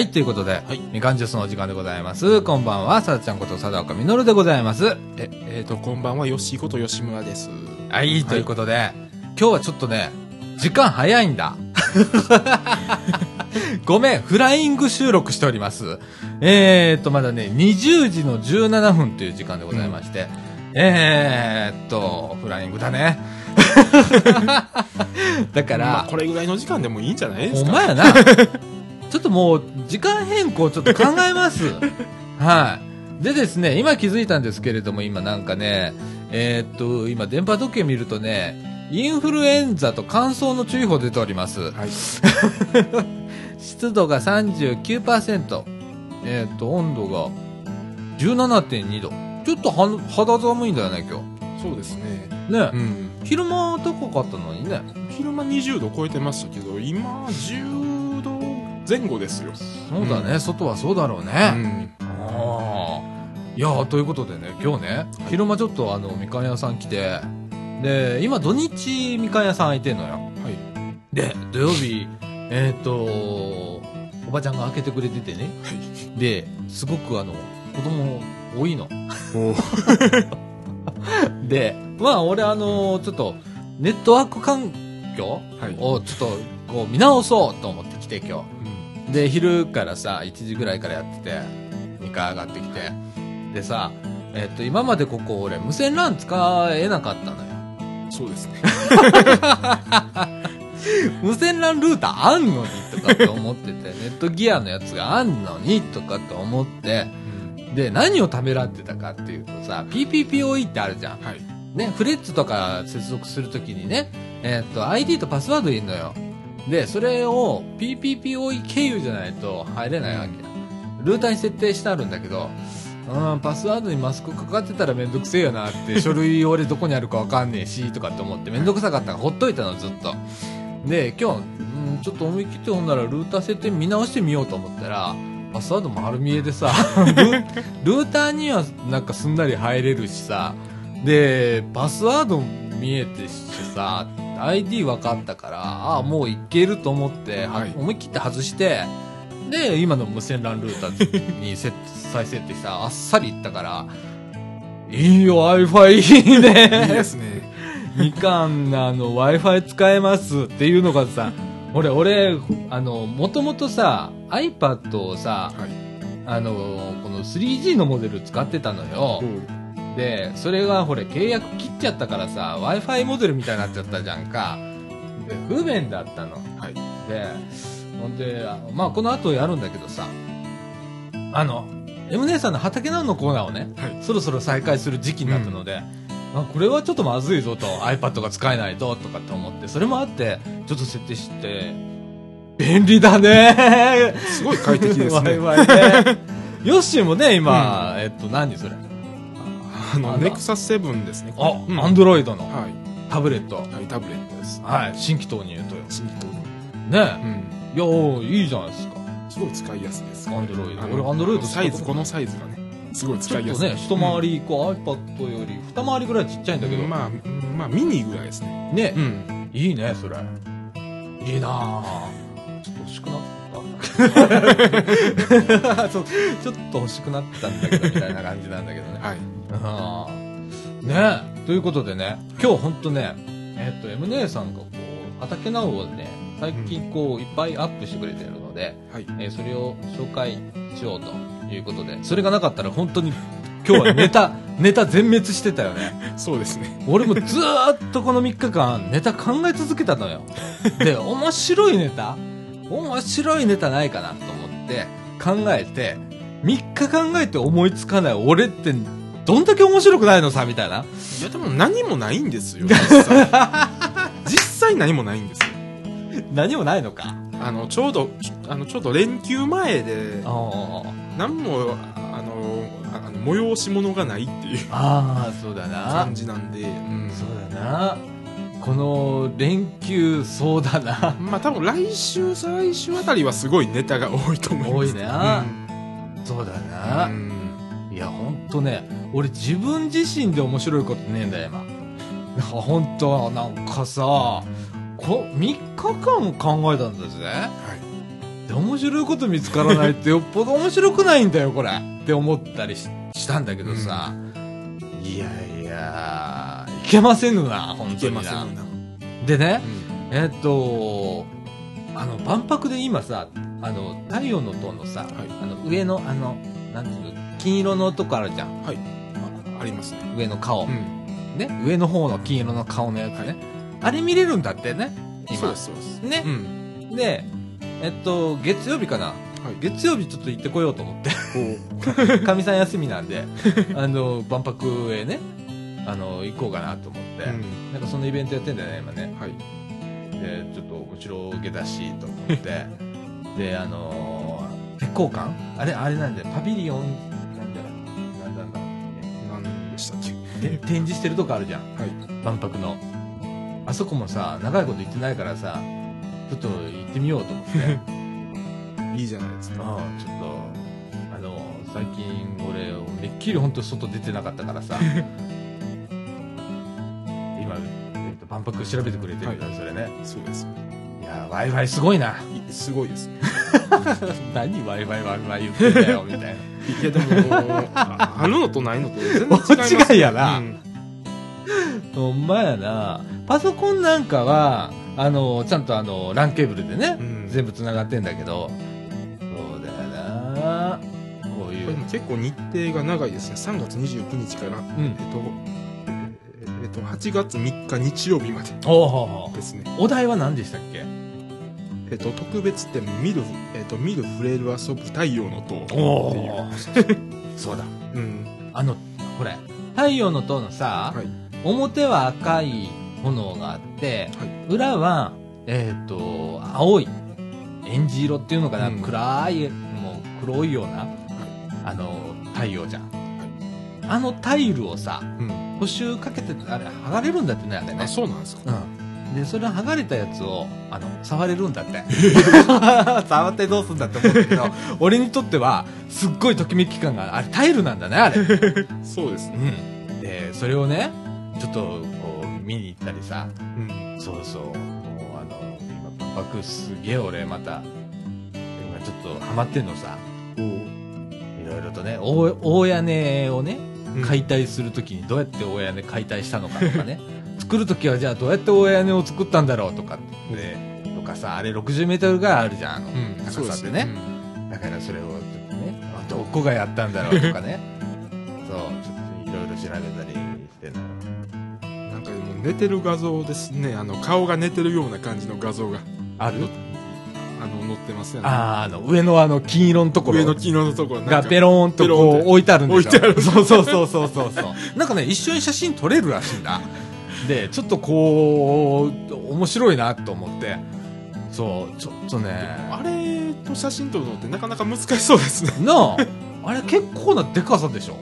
はい、ということで、はいみかんジュースのお時間でございます。こんばんは、さだちゃんこと佐田岡みのるでございます。え、えーと、こんばんは、よしこと吉村です。はい、ということで、今日はちょっとね、時間早いんだ。ごめん、フライング収録しております。えーっと、まだね、20時の17分という時間でございまして、えーっと、フライングだね。だから、まあ、これぐらいの時間でもいいんじゃないですか。ほんまやな。ちょっともう、時間変更ちょっと考えます。はい。でですね、今気づいたんですけれども、今なんかね、えーっと、今電波時計見るとね、インフルエンザと乾燥の注意報出ております。はい。湿度が39%。えーっと、温度が17.2度。ちょっとは肌寒いんだよね、今そうですね。日。ね、うん。昼間高かったのにね。昼間20度超えてましたけど、今10度前後ですよ。そうだね、外はそうだろううね。ん。ああ。いやーということでね、今日ね、昼間ちょっとあの、みかん屋さん来て、で、今土日みかん屋さん開いてんのよ。はい。で、土曜日、えっ、と、おばちゃんが開けてくれててね。で、すごくあの、子供多いの。お で、まあ俺あのちょっと、ネットワーク環境はい。をちょっと、こう見直そうと思ってきて今うん日。で、昼からさ、1時ぐらいからやってて、2回上がってきて。でさ、えっ、と、今までここ俺無線 LAN 使えなかったのよ。そうですね。無線 LAN ルーターあんのにとかって思ってて、ネットギアのやつがあんのにとかって思って、で、何をためらってたかっていうとさ、PPPoE ってあるじゃん。はい。ね、フレッツとか接続するときにね、えーっと、ID とパスワードいるのよ。で、それを PPPoE 経由じゃないと入れないわけ。ルーターに設定してあるんだけど、うん、パスワードにマスクかかってたらめんどくせえよなって、書類俺どこにあるかわかんねえし、とかって思ってめんどくさかったからほっといたの、ずっと。で、今日、うん、ちょっと思い切ってほんならルーター設定見直してみようと思ったら、パスワード丸見えでさ、ルーターにはなんかすんなり入れるしさ、で、パスワード見えてしてさ、ID 分かったから、ああ、もういけると思って、ははい思い切って外して、で、今の無線 LAN ルーターに設再設定したらあっさりいったから、いいよ、Wi-Fi いいいいねで。すね。みかん、あの、Wi-Fi 使えますっていうのがさ、俺、俺、あの、もともとさ、iPad をさ、はい。あの、この 3G のモデル使ってたのよ。で、それがほれ、契約切っちゃったからさ、Wi-Fi モデルみたいになっちゃったじゃんか。で、不便だったの。はい。で、ほんで、あまあ、この後やるんだけどさ、あの、M 姉さんの畑なのコーナーをね、はい。そろそろ再開する時期になったので、あこれはちょっとまずいぞと、iPad が使えないと、とかって思って、それもあって、ちょっと設定して、便利だねすごい快適ですね。Wi-Fi ね。ヨッシーもね、今、えっと、何それ？あの、ネクサス7ですね。あ、うんアンドロイドのはい。タブレット。はい、タブレットです。はい、新規投入とよ。新規投入ねうん。いや、いいじゃないですか。すごい使いやすいです。アンドロイド。俺、アンドロイドサイズ、このサイズがね、すごいち使いやすい。ょっとね、一回り、こう、iPad より二回りぐらいちっちゃいんだけど。まあ、うんまあ、ミニぐらいですね。ねう、ん。いいね、それ。いいなぁ。ちょっと欲しくなった。そうちょっと欲しくなったんだけど、みたいな感じなんだけどね。はい。うんねということでね、今日ほんとね、えっと、M 姉さんがこう、畑などをね、最近こう、いっぱいアップしてくれてるので、はい。えーそれを紹介しようということで、それがなかったら本当に今日はネタ、ネタ全滅してたよね。そうですね。俺もずーっとこの3日間ネタ考え続けたのよ。で、面白いネタ面白いネタないかなと思って考えて、3日考えて思いつかない俺ってどんだけ面白くないのさ、みたいな。いや、でも何もないんですよ。実際 実際何もないんですよ。何もないのか。あの、ちょうど、ちあの、ちょうど連休前で、あ何も、あの、ああの催し物がないっていうあー、そうだな感。じなんで、うん。そうだな。この連休、そうだな。まあ多分来週、再来週あたりはすごいネタが多いと思います。多いなそうだうな。ん。いや、ほんとね、俺自分自身で面白いことねえんだよ、今。ほんと、なんかさ、こ、3日間考えたんだぜ。はで面白いこと見つからないって よっぽど面白くないんだよ、これ。って思ったりししたんだけどさ。いやいや、いけませぬな、本いけ当にな。ませんな。でね、うんえっと、あの、万博で今さ、あの、太陽の塔のさ、はいあの、上の、あの、なんていうの、金色のとこあるじゃん。はい。あありますね。上の顔。うん。ね。上の方の金色の顔のやつね。あれ見れるんだってね。今そうです、そうです。ねう。ん。で、えっと、月曜日かな。はい。月曜日ちょっと行ってこようと思って。かみ さん休みなんで、あの、万博へね、あの、行こうかなと思って。うん。なんかそのイベントやってんだよね、今ね。はい。で、ちょっと面白げだし、と思って。で、あのー、鉄鋼館？あれ、あれなんだよ。パビリオン、なんだ。なんだなんだ。何でしたっけ？で展示してるとこあるじゃん。はい。万博の。あそこもさ、長いこと行ってないからさ、ちょっと行ってみようと思って。いいじゃないですか。うん、ちょっと、あの、最近俺、めっきり本当外出てなかったからさ、万博調べてくれてるから、はいそれね。そうです。いや、Wi-Fi すごいな。いすごいですね。何 Wi-Fi、Wi-Fi 言ってんだよ、みたいな。いや、でも、ああるのとないのと全然違い大 違いやなうんほんまやな。パソコンなんかは、あの、ちゃんとあの、LAN ケーブルでね、うん全部繋がってんだけど、そうだよな。こういう結構日程が長いですね。3月29日から、うんえっと、と、8月3日日曜日までですね。うお題は何でしたっけ？えっと、特別展、見る、えっと、見る触れる遊ぶ太陽の塔っていう。おそうだ。うん。あの、これ、太陽の塔のさ、はい。表は赤い炎があって、はい。裏は、えっ、と、青い、エンジ色っていうのかな、うん暗い、もう黒いような、あの、太陽じゃん。あのタイルをさ、うん。補修かけて、あれ、剥がれるんだってね、あれねあ、。そうなんですか。うん。で、それ剥がれたやつを、あの、触れるんだって。触ってどうすんだって思うけど、俺にとっては、すっごいときめき感が、あれタイルなんだね、あれ。そうですね。うん。で、それをね、ちょっと、こう、見に行ったりさ、うん。そうそう、もうあの、今、万博すげえ俺、また、今ちょっとハマってんのさ、いろいろとね、大大屋根をね、うん解体するときにどうやって大屋根解体したのかとかね、作るときはじゃあどうやって大屋根を作ったんだろうとかって、とかさ、あれ60メートルぐらいあるじゃん、あの、うん。高さってね。だからそれをね、あどこがやったんだろうとかね、そう、ちょっといろいろ調べたりしてんの。うんなんかでも寝てる画像ですね。あの、顔が寝てるような感じの画像が、ある？あの、載ってますよね。あーあの、上のあの金色のところ。上の黄色のところがペローンとこう置いてあるんでしょ置いてあるそうそうそうそうそうそう。なんかね、一緒に写真撮れるらしいんだ。で、ちょっとこう、面白いなと思って。そう、ちょっとね。あれと写真撮るのってなかなか難しそうですね。なあ、あれ結構なデカさでしょ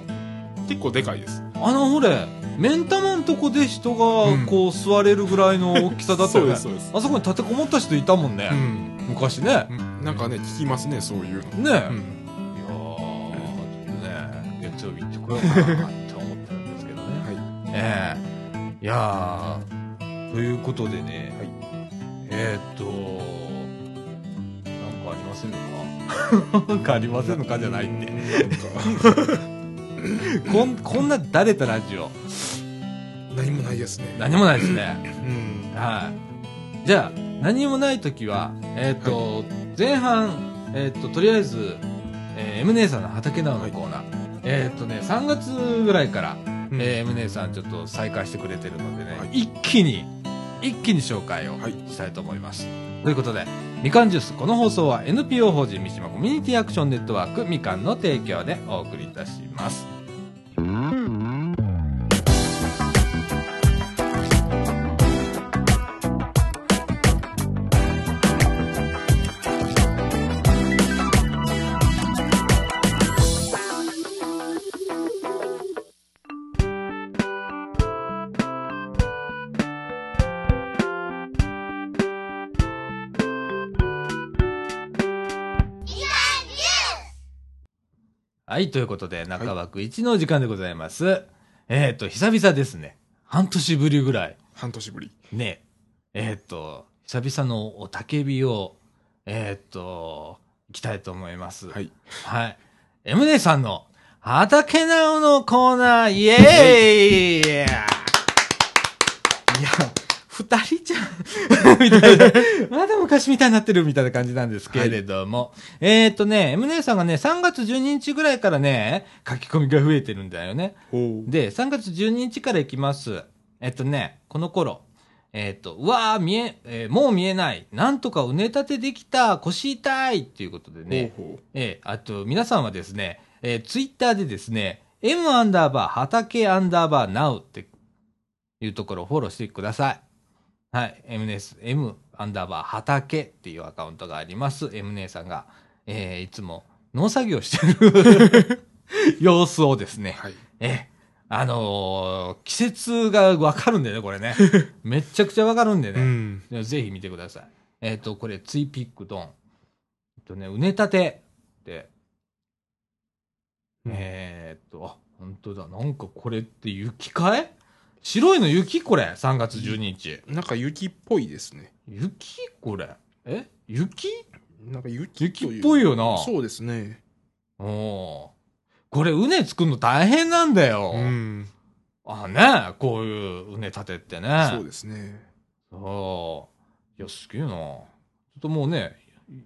結構でかいです。あのほれ、目ん玉んとこで人がうんこう座れるぐらいの大きさだったよね。そうです、そうです。あそこに立てこもった人いたもんね。うん。昔ね。うんなんかね、聞きますね、そういうの。ねえ。うん。いやね、月曜日行ってこようかなって思ってるんですけどね。はい。ええいやー、ということでね、はいえーっと、なんかありませんのか？なんかありませんのかじゃないって。こん、こんなだれたラジオ、何もないですね。何もないですね。うん。はい。じゃあ、何もないときは、えーっと、前半、えーっと、とりあえず、えー M 姉さんの畑直のコーナー。えーっとね、3月ぐらいから、うんえー、M 姉さんちょっと再開してくれてるのでね、はい一気に、一気に紹介をはいしたいと思います。ということで、みかんジュース、この放送は NPO 法人三島コミュニティアクションネットワークみかんの提供でお送りいたします。はい、ということで、中枠1の時間でございます。えっ、と、久々ですね。半年ぶりぐらい。半年ぶり。ね。えっ、と、久々のおたけびを、えーっと、いきたいと思います。はい。はい。エムネさんの畑直のコーナー、イエーイいや、二人じゃん。みたいな。まだ昔みたいになってるみたいな感じなんですけれども。えーっとね、エムネさんがね、3月12日ぐらいからね、書き込みが増えてるんだよね。で、3月12日から行きます。えっとね、この頃、えっと、うわー、見え、えーもう見えない。なんとかうね立てできた。腰痛い。っていうことでね。ほうほえーあと、皆さんはですね、えーツイッターでですね、m アンダーバー、畑アンダーバー、now っていうところをフォローしてください。はい。MNS、M アンダーバー、畑っていうアカウントがあります。M 姉さんが、えーいつも農作業してる 様子をですね、う。はい。ええ、あのー季節がわかるんでね、これね。めっちゃくちゃわかるんでね。うん。ぜひ見てください。えっ、と、これ、ツイピックドン。えっとね、うねたてって、うんえっと、あ、本当だ。なんかこれって雪かい白いの雪これ ?3 月12日。なんか雪っぽいですね。雪これ？え？雪？なんか雪雪っぽいよなそうですね。おーこれ、うね作るの大変なんだよ。うん。あね、こういううねたてってね。そうですね。そう。いや、すげえな。ちょっともうね、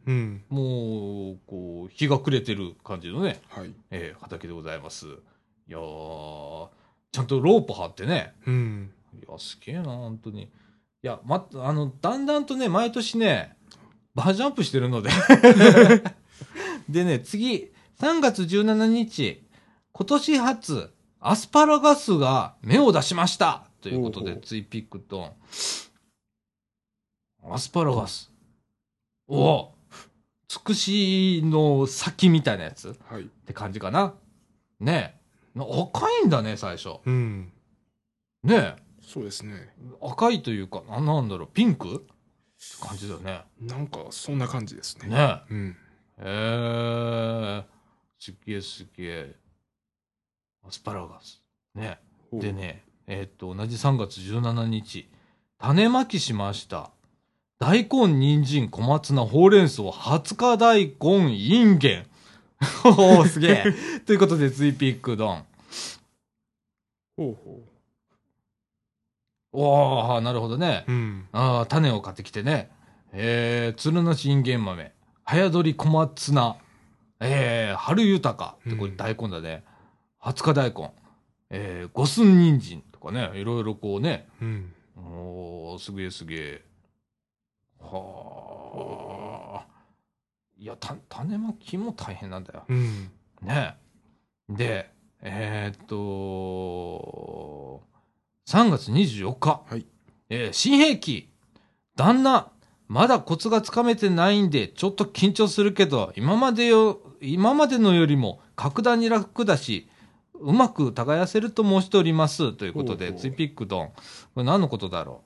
うん。もう、こう、日が暮れてる感じのね、はい。えー畑でございます。いやー、ちゃんとロープ張ってね。うん。いや、すげえな、本当に。いや、ま、あの、だんだんとね、毎年ね、バージョンアップしてるので。でね、次、3月17日、今年初、アスパラガスが芽を出しましたということで、ツイピックと、アスパラガス。おおつくしの先みたいなやつっはい。て感じかな。ねえ。な赤いんだね、最初。うん。ねえ。そうですね。赤いというか、ななんだろう、ピンク？って感じだよね。なんか、そんな感じですね。ねうん。え。へえ。すげえすげえ。アスパラガス。ね。で。ね、えーっと、同じ3月17日、種まきしました。大根、人参、小松菜、ほうれん草、20日大根、インゲン。おお、すげえ。ということで、ツイピックドン。ほうほおー、なるほどね。う。うん。ああ、種を買ってきてね。えー、鶴の信玄豆。早取り小松菜。えー、春豊か。ってこれうん大根だね。20日大根。えー、五寸人参とかね。いろいろこうね。うん。おー、すげえすげえ。はあ。いや、た、種まきも大変なんだよ。うん。ねで、えーっと、3月24日。はいえー新兵器。旦那、まだコツがつかめてないんで、ちょっと緊張するけど、今までよ、今までのよりも格段に楽だし、うまく耕せると申しております。ということで、ツイピックドン。これ何のことだろ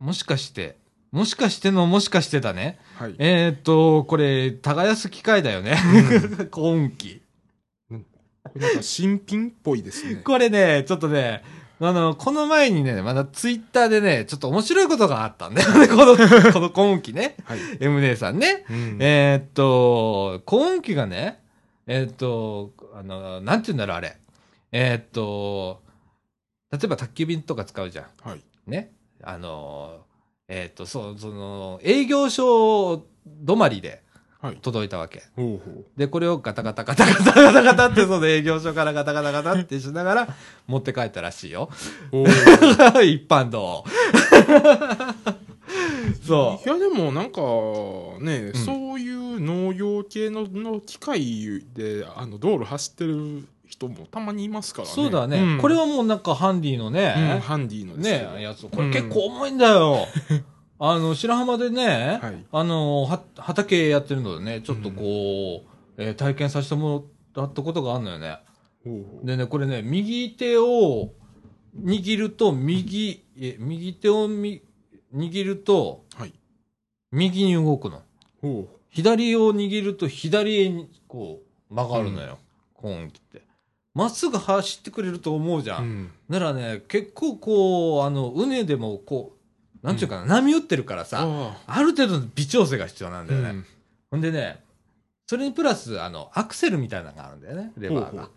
うもしかして、もしかしてのもしかしてだね。はい。えーっと、これ、耕す機械だよね。今期。これなんか新品っぽいですね。これね、ちょっとね、あの、この前にね、まだツイッターでね、ちょっと面白いことがあったんだよね。この、この今期ね。はい。M 姉さんね。うんえーっと、今期がね、えーっと、あの、なんて言うんだろう、あれ。えーっと、例えば宅急便とか使うじゃん。はい。ね。あの、えーっと、そう、その、営業所止まりではい。届いたわけ。ほうほう。で、これをガタガタガタガタガタガタって、その営業所からガタガタガタってしながら持って帰ったらしいよ。お 一般道。そいやでもなんかね、んそういう農業系のの機械であの道路走ってる人もたまにいますかう。らねそうだね、んこれはもうなんかハンディのうんね、ハンディのね、やつ。これ結構重いんだよ。あの、白浜でね、はいあの、は、畑やってるのでね、ちょっとこう、えー体験させてもらったことがあるのよね。ほうほうでね、これね、右手を握ると、右、え、右手をみ握ると、はい右に動くの。ほ左を握ると左へにこう曲がるのよ。今季って。まっすぐ走ってくれると思うじゃ。ううんんならね、結構こう、あの、うねでもこう、なんちゅうかな、波打ってるからさ、あある程度の微調整が必要なんあだよね。うんほんでね、それにプラス、あの、アクセルみたいなのがあるんだよね、レバーが。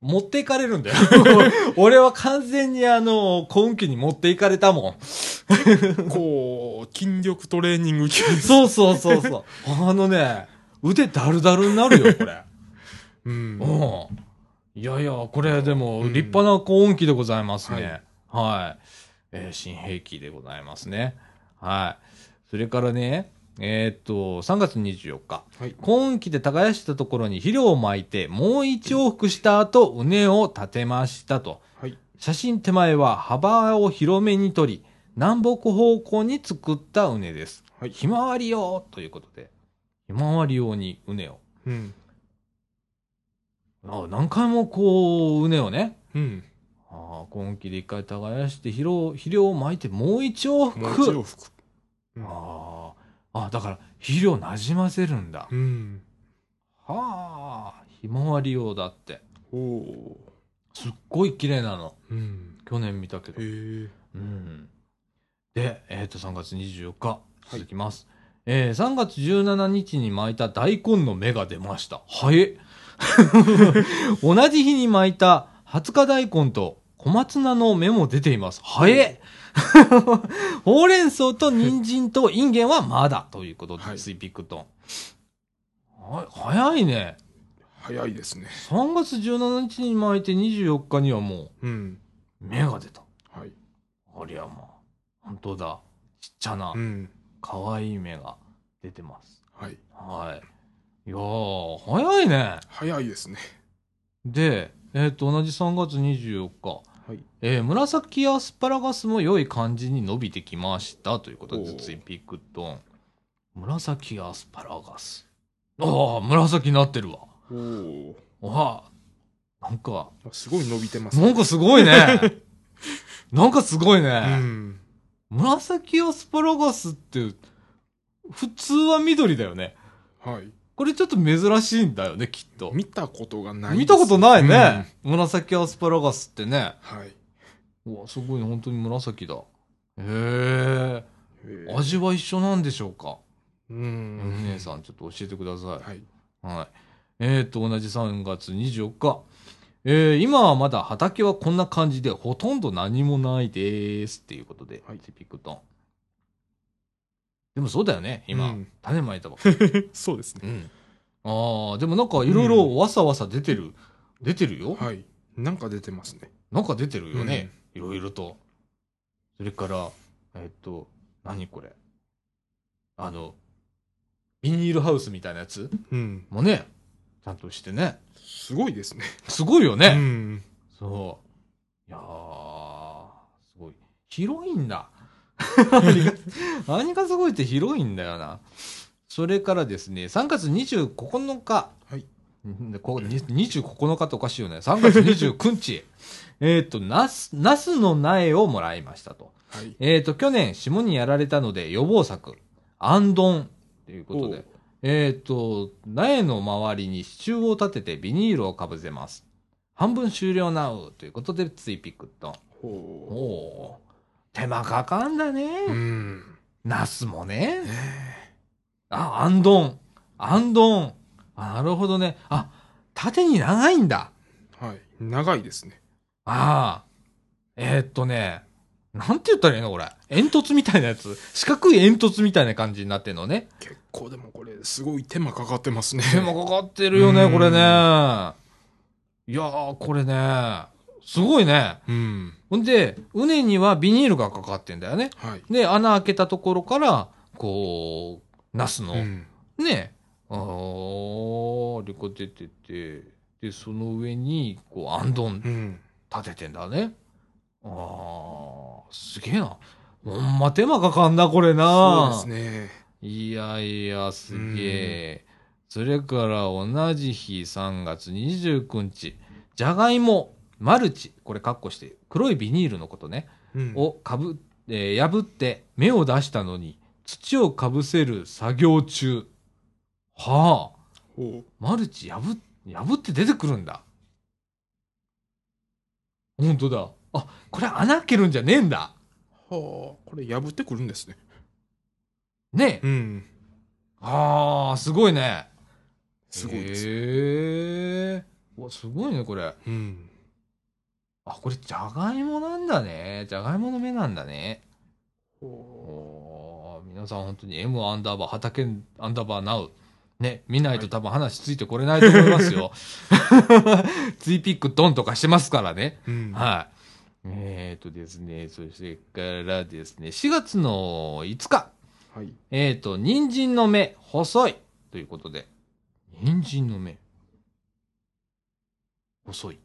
持っていかれるんだよ。俺は完全にあの、幸運期に持っていかれたもん。こう、筋力トレーニング系。そうそうそうそう。あのね、腕だるだるになるよ、これ。うん。うん。いやいや、これでもうん立派な高音機でございますね。はい。えー新兵器でございますね。はい。それからね、えーっと、3月24日。はい。高音機で耕したところに肥料を撒いて、もう一往復した後、畝を立てましたと。はい。写真手前は幅を広めに取り、南北方向に作った畝です。はい。ひまわり用ということで、ひまわり用に畝を。うん。あ何回もこう、畝をね、うん。ああ、今季で一回耕して肥料、肥料を撒いてもう一往復。もう一往復。うんああ。あだから肥料なじませるんだ。うん。はあ、ひまわり用だって。おおすっごい綺麗なの。ー。うん。去年見たけどへ。え。うん。で、えっ、と、3月24日、い続きます。えー、3月17日に巻いた大根の芽が出ました。早っ 同じ日に巻いた20日大根と小松菜の芽も出ています。早っ ほうれん草と人参とインゲンはまだということで、はいスイピックトン。は早いね。早いですね。3月17日に巻いて24日にはもうん。う芽が出た。はい。ありゃまあ。本当だ。ちっちゃなう、ん。可愛い芽が出てます。はい。はい。いやー、早いね。早いですね。で、えっ、と、同じ3月24日。はい。えー紫アスパラガスも良い感じに伸びてきましたということで、おーついピックトン。紫アスパラガス。ああ、紫になってるわ。おお。わあ、なんか、すごい伸びてますなんかすごいね。なんかすごいうね。ん。紫アスパラガスって、普通は緑だよね。はい。これちょっと珍しいんだよね、きっと。見たことがないです。見たことないね。紫アスパラガスってね。うん。はい。うわ、すごいね、本当に紫だ。へえ。味は一緒なんでしょうか？うおん。姉さん、ちょっと教えてください。はい。はい。えーと、同じ3月24日。えー、今はまだ畑はこんな感じで、ほとんど何もないです。っていうことで、はいピクトン。でもそうだよね、今。うん種まいたばっ そうですね。うん。ああ、でもなんかいろいろわさわさ出てる。出てるよ。はい。なんか出てますね。なんか出てるよね。いろいろと。それから、えっと、何これ。あの、ビニールハウスみたいなやつうん。もね、ちゃんとしてね。すごいですね。すごいよね。うん。そう。いやー、すごい。広いんだ。何が、何がすごいって広いんだよな。それからですね、3月29日。はい。こに29日っておかしいよね。3月29日。えっと、ナス、ナスの苗をもらいましたと。はい。えっと、去年、霜にやられたので予防策、アンドンということでえっと、苗の周りに支柱を立ててビニールをかぶせます。半分終了なうということで、ついピクッと。手間かかんだね。う。うん。ナスもね。ねあ、アンドン。アンドン。あ、なるほどね。あ、縦に長いんだ。はい。長いですね。ああ。えーっとね、なんて言ったらいいのこれ。煙突みたいなやつ。四角い煙突みたいな感じになってんのね。結構でもこれ、すごい手間かかってますね。手間かかってるよね、うんこれね。いやー、これね。すごいね。うん。ほんで、畝にはビニールがかかってんだよね。はい。で、穴開けたところから、こう、ナスの、うん。ね、あー、リコ出てて、で、その上に、こう、あんどんうん。立ててんだね。あー、すげえな。ほんま手間かかんな、これな。そうですね。いやいや、すげえ。それから同じ日3月29日、じゃがいも、マルチ、これカッコして、黒いビニールのことね、うん。をかぶ、えー破って芽を出したのに、土をかぶせる作業中。はあ、ほマルチ破っ、破って出てくるんだ。ほんとだ。あ、これ穴開けるんじゃねえんだ。う。はあこれ破ってくるんですねね、うんああ、すごいね。すごいです、へえ。うわすごいね、これ。うんあ、これ、じゃがいもなんだね。じゃがいもの芽なんだね。ほおー皆さん本当に M アンダーバー、畑アンダーバーナウ。ね、見ないと多分話ついてこれないと思いますよ。ツイピックドンとかしてますからね。ううんはい。えーとですね、そしてからですね、4月の5日。はいえーと、人参の芽、細い。ということで。人参の芽。細い。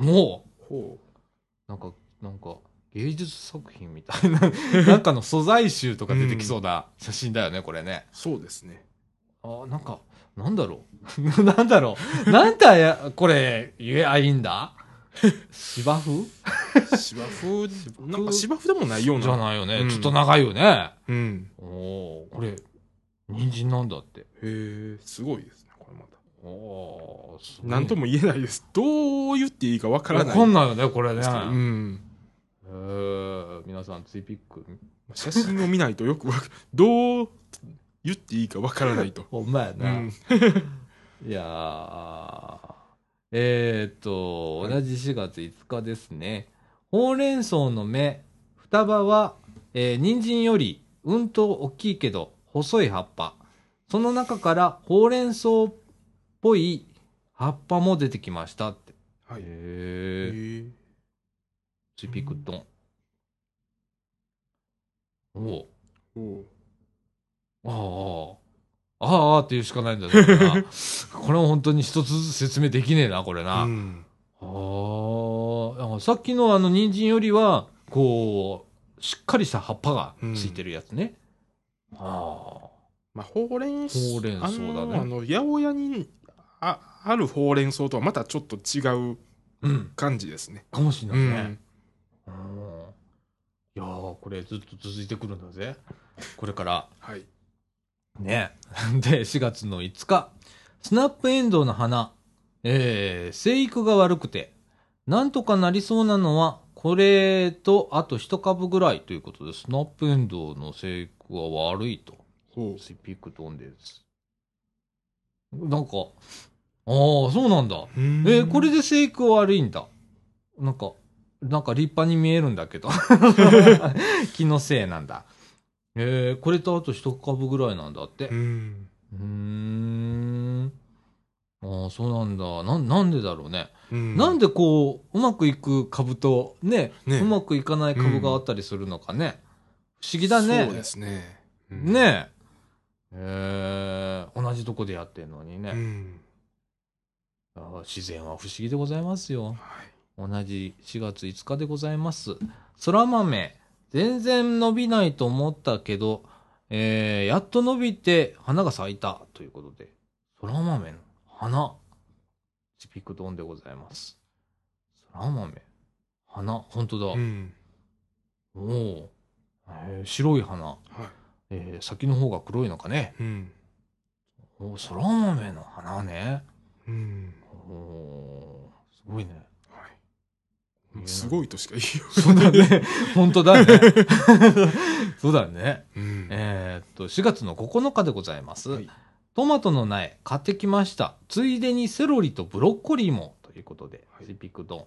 もほう、なんか、なんか、芸術作品みたいな、なんかの素材集とか出てきそうな写真だよね、これね。うそうですね。あ、なんか、なんだろう。なんだろう。なんだや、これ、言えばいいんだ？芝生？芝生？なんか芝生でもないような。じゃないよね。うん。ちょっと長いよね。うん。おおーこれ、人参なんだって。へえすごいです何とも言えないですどう言っていいかわからわないかんないよね、これね。うんえー皆さん、ツイピック。写真を見ないとよくわかどう言っていいかわからないとほんまやな。うん いやーえーっと、はい同じ4月5日ですね。ほうれん草の芽、双葉は、えー人参よりうんと大きいけど細い葉っぱ。その中からほうれん草っぽい葉っぱも出てきましたって。はいへ。えツイピックドン。おうおうああ、ああ、ああって言うしかないんだよな。これは本当に一つずつ説明できねえな、これな。うんああ、さっきのあの人参よりは、こう、しっかりした葉っぱがついてるやつね。あまあほうれん草ほうれん草だねあの八百屋にああるほうれん草とはまたちょっと違う感じですねかもしれないね。うんうんいやー、これずっと続いてくるんだぜ。これから。はいね。で、4月の5日、スナップエンドウの花、えー、生育が悪くて、なんとかなりそうなのは、これと、あと一株ぐらいということで、スナップエンドウの生育が悪いと。ほスピックトンです。なんか、ああ、そうなんだ。うえーこれで生育悪いんだ。なんか、なんか立派に見えるんだけど。気のせいなんだ。えー、これとあと一株ぐらいなんだって。うんん。ああ、そうなんだ。なん、なんでだろうね。うんなんでこう、うまくいく株と、ね、ねうまくいかない株があったりするのかね。不思議だね。そうですねうんねえ。えー、同じとこでやってんのにね。うん自然は不思議でございますよ。はい同じ4月5日でございます。そら豆、全然伸びないと思ったけど、えー、やっと伸びて花が咲いたということで、そら豆の花、チピクドンでございます。そら豆、花、本当だ。うんおお、えー白い花、はいえー先の方が黒いのかね。うんおそら豆の花ね。うんすごいね。はいすごいとしか言いよそうだね。本当だね。そうだね。ううんえーっと、4月の9日でございます。はいトマトの苗買ってきました。ついでにセロリとブロッコリーも。ということで、はいシピクドン。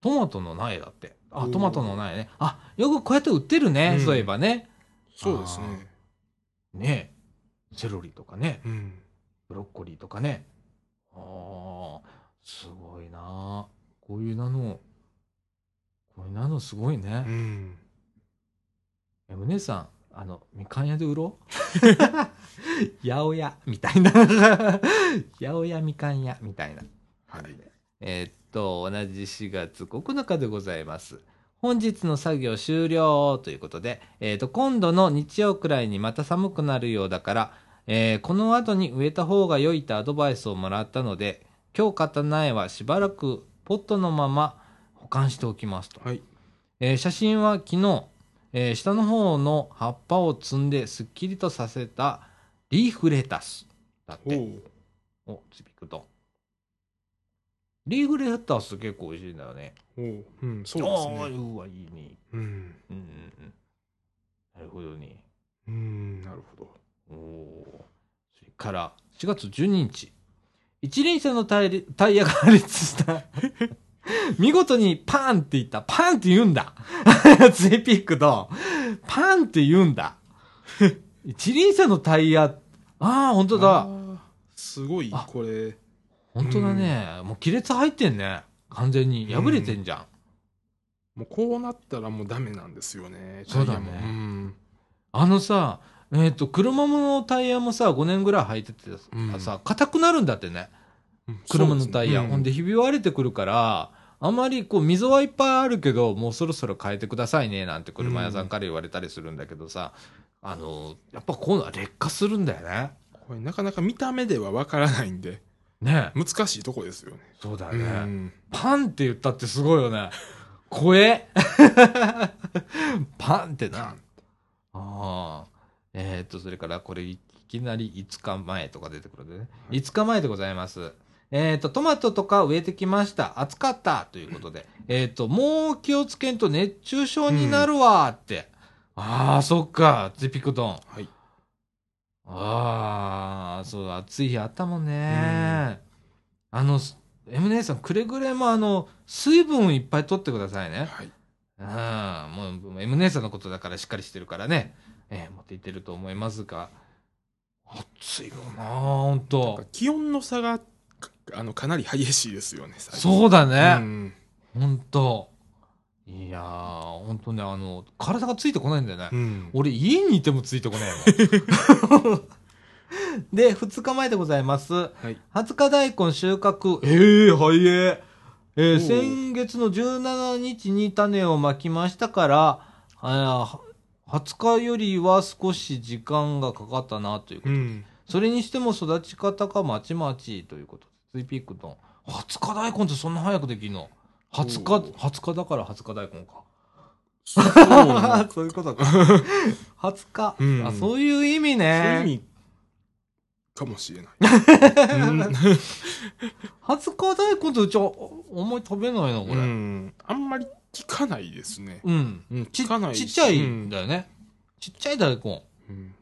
トマトの苗だって。あ、トマトの苗ね。あ、よくこうやって売ってるね。うんそういえばね。そうですねねセロリとかね。うんブロッコリーとかね。ああ、すごいなこういう名の、こういう名のすごいね。うんえお姉さん、あの、みかん屋で売ろう？八百屋みたいな。八百屋みかん屋みたいな。はいえーっと、同じ4月9日でございます。本日の作業終了ということで、えーっと、今度の日曜くらいにまた寒くなるようだから、えーこの後に植えた方が良いとアドバイスをもらったので、今日買った苗はしばらくポットのまま保管しておきますと。はいえー写真は昨日、えー下の方の葉っぱを摘んですっきりとさせたリーフレタスだって。お、つびくと。リーフレタス結構美味しいんだよね。おううん、そうですね。うわ、いいね。うんうん。なるほどね。うん、なるほど。おお。それから、4月12日。一輪車のタイヤタイヤが破裂した。見事にパンって言った。パンって言うんだ。ツイピックと、パンって言うんだ。一輪車のタイヤ、ああ、本当あだ。ーすごいあ、これ。本当だね。もう亀裂入ってんね。完全に。破れてんじゃん。もうこうなったらもうダメなんですよね。そうだねうん。あのさ、えっ、と、車のタイヤもさ、5年ぐらい履いててうんさ、硬くなるんだってね。うん車のタイヤ。ねほんで、ひび割れてくるから、あまりこう、溝はいっぱいあるけど、もうそろそろ変えてくださいね、なんて車屋さんから言われたりするんだけどさ、あの、やっぱこういうのは劣化するんだよね。これなかなか見た目ではわからないんで、ね難しいとこですよね。そうだうね。ん。パンって言ったってすごいよね。怖え。パンってな。ああ。えーっと、それからこれいきなり5日前とか出てくるんでね。はい5日前でございます。えーっと、トマトとか植えてきました。暑かったということで。えーっと、もう気をつけんと熱中症になるわって。ああ、そっか。ゼピクトン。はい。ああ、そう、暑い日あったもんね。あの、M 姉さん、くれぐれもあの、水分いっぱい取ってくださいね。はい。うん、もう、M 姉さんのことだからしっかりしてるからね。えー持っていってると思いますが。暑いよなほんなんとか。気温の差がかあのかなり激しいですよね。そうだうね。んほんと。いやー、ほんとね、あの、体がついてこないんだよね。うん。俺家にいてもついてこないもん。で、2日前でございます。はい。20日大根収穫。ええ早え。えーおう先月の17日に種をまきましたから、あー20日よりは少し時間がかかったなということ。うん。それにしても育ち方がまちまちということです。ツイピックと。20日大根ってそんな早くできんの ?20 日、おう20日だから20日大根か。そう そういうことか。20日、うんあ。そういう意味そうね。いう意味かもしれない。うん20日大根ってうちはあんまり食べないな、これ。ううん。ん。あんまり聞かないですね。うん。うん。ち聞かないちっちゃいうんんだよね。ちっちゃい大根。うん。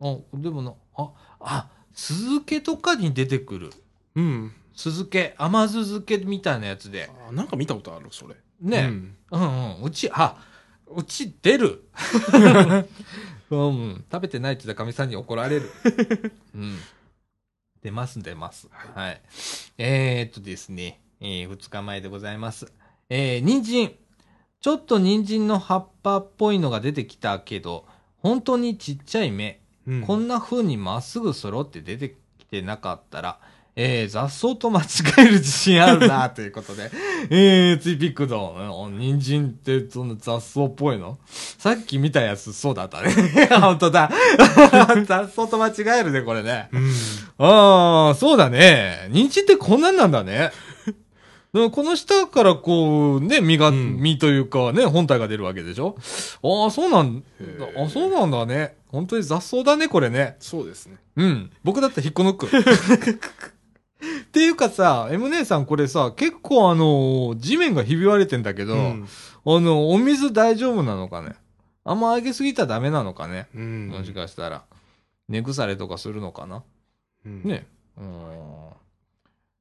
あ、でもな、あ、あ、酢漬けとかに出てくる。うん。酢漬け、甘酢漬けみたいなやつで。あなんか見たことある、それ。ね、うんうん、うんうち、あ、うち出る。うん、食べてないって言ったらかみさんに怒られる。うん。出ます、出ます。は。はいえー、っとですね、えー、2日前でございます。えー、人参。ちょっと人参の葉っぱっぽいのが出てきたけど、本当にちっちゃい芽。うんこんな風にまっすぐ揃って出てきてなかったら、えー、雑草と間違える自信あるな、ということで。えー、ツイピックドン。うん人参ってそんな雑草っぽいの？さっき見たやつそうだったね。本当だ。雑草と間違えるね、これね。うん。ああ、そうだね。人参ってこんなんなんだね。この下からこう、ね、実が、うん実というかね、本体が出るわけでしょ？ああ、そうなんへーあ、そうなんだね。本当に雑草だね、これね。そうですね。うん。僕だったら引っこ抜く。っていうかさ、M 姉さんこれさ、結構あの、地面がひび割れてんだけど、うんあの、お水大丈夫なのかね？あんま上げすぎたらダメなのかね？うん。もしかしたら。根腐れとかするのかな？うん。ね。うん。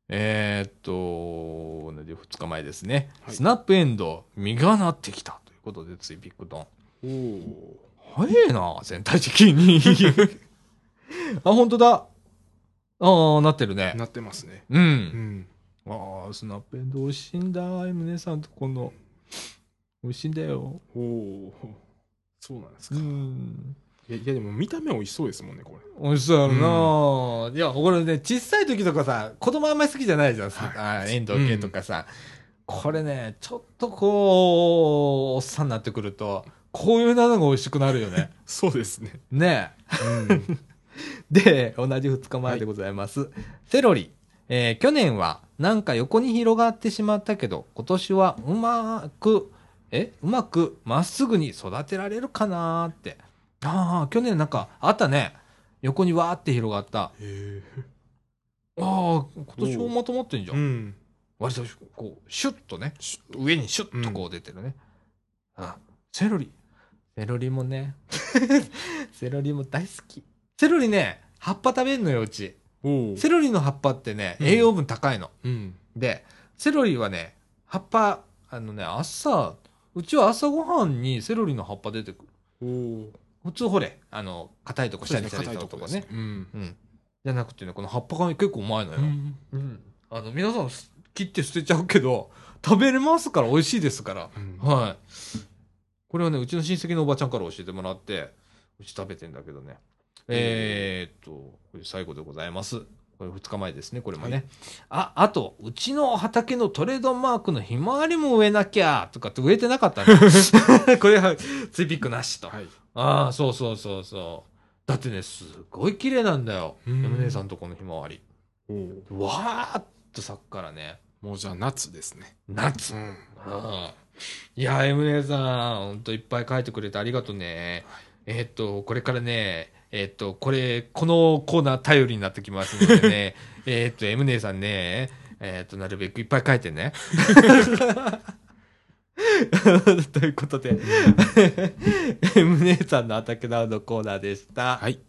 えー、っと、同じ2日前ですね。はいスナップエンドウ、実がなってきたということで、ついピックドン。おお。早いな、全体的に。あ、本当だ。ああ、なってるね。なってますね。う。うんん。ああ、スナップエンドウ美味しいんだ。M 姉さんとこの。美味しいんだよ。おお。そうなんですうか。ん。いや、いやでも見た目美味しそうですもんね、これ。美味しそうやろな、いや、これね、小さい時とかさ、子供あんまり好きじゃないじゃん。はいあエンドウ系とかさ、これね、ちょっとこう、おっさんになってくると、こういうのが美味しくなるよね。そうですね。ねうん。で、同じ2日前でございます。セロリ。えー去年はなんか横に広がってしまったけど、今年はうまく、えうまくまっすぐに育てられるかなーって。ああ、去年なんかあったね。横にわーって広がった。へえ。ああ、今年もまとまってんじゃ。うんん。割とこう、シュッとね、上にシュッとこう出てるね。あ、セロリ。セロリもね、セロリも大好き。セロリね、葉っぱ食べんのよ、うち。セロリの葉っぱってね、うん栄養分高いの。うんで、セロリはね、葉っぱ、あのね、朝、うちは朝ごはんにセロリの葉っぱ出てくる。普通ほれ、あの、硬いとこ、シャリシャリしたとこね。うんうん。じゃなくてね、この葉っぱが結構うまいのよ。うんうん。あの、皆さんす切って捨てちゃうけど、食べれますから美味しいですから。うんはい。これはね、うちの親戚のおばちゃんから教えてもらって、うち食べてんだけどね。えー、っと、これ最後でございます。これ2日前ですね、これもね。あ、あと、うちの畑のトレードマークのひまわりも植えなきゃとかって植えてなかったね。これは、ツイピックなしと。はいああ、そうそうそうそう。だってね、すごい綺麗なんだよ。うん山姉さんとこのひまわり。わーっと咲くからね。もうじゃあ夏ですね夏。んああいや、エムネさん、ほんといっぱい書いてくれてありがとうね。えーっと、これからね、えーっと、これ、このコーナー頼りになってきますのでね、えーっと、エムネさんね、えーっと、なるべくいっぱい書いてね。ということで、エ ムネさんの畑なのコーナーでした。はい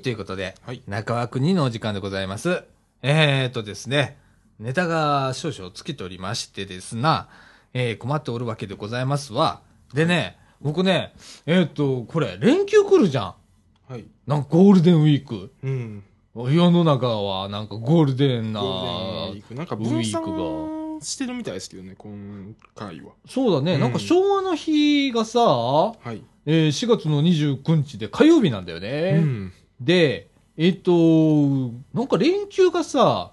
ということで、はい中枠2のお時間でございます。えーとですね、ネタが少々尽きておりましてですな、えー困っておるわけでございますわ。でね、僕ね、えーと、これ、連休来るじゃん。はいなんかゴールデンウィーク。うん世の中はなんかゴールデンな、ゴールデンウィークなんか分ークが散してるみたいですけどね今回はそうだね、うんなんか昭和の日がさ、はいえー4月の29日で火曜日なんだようね。んで、えっ、と、なんか連休がさ、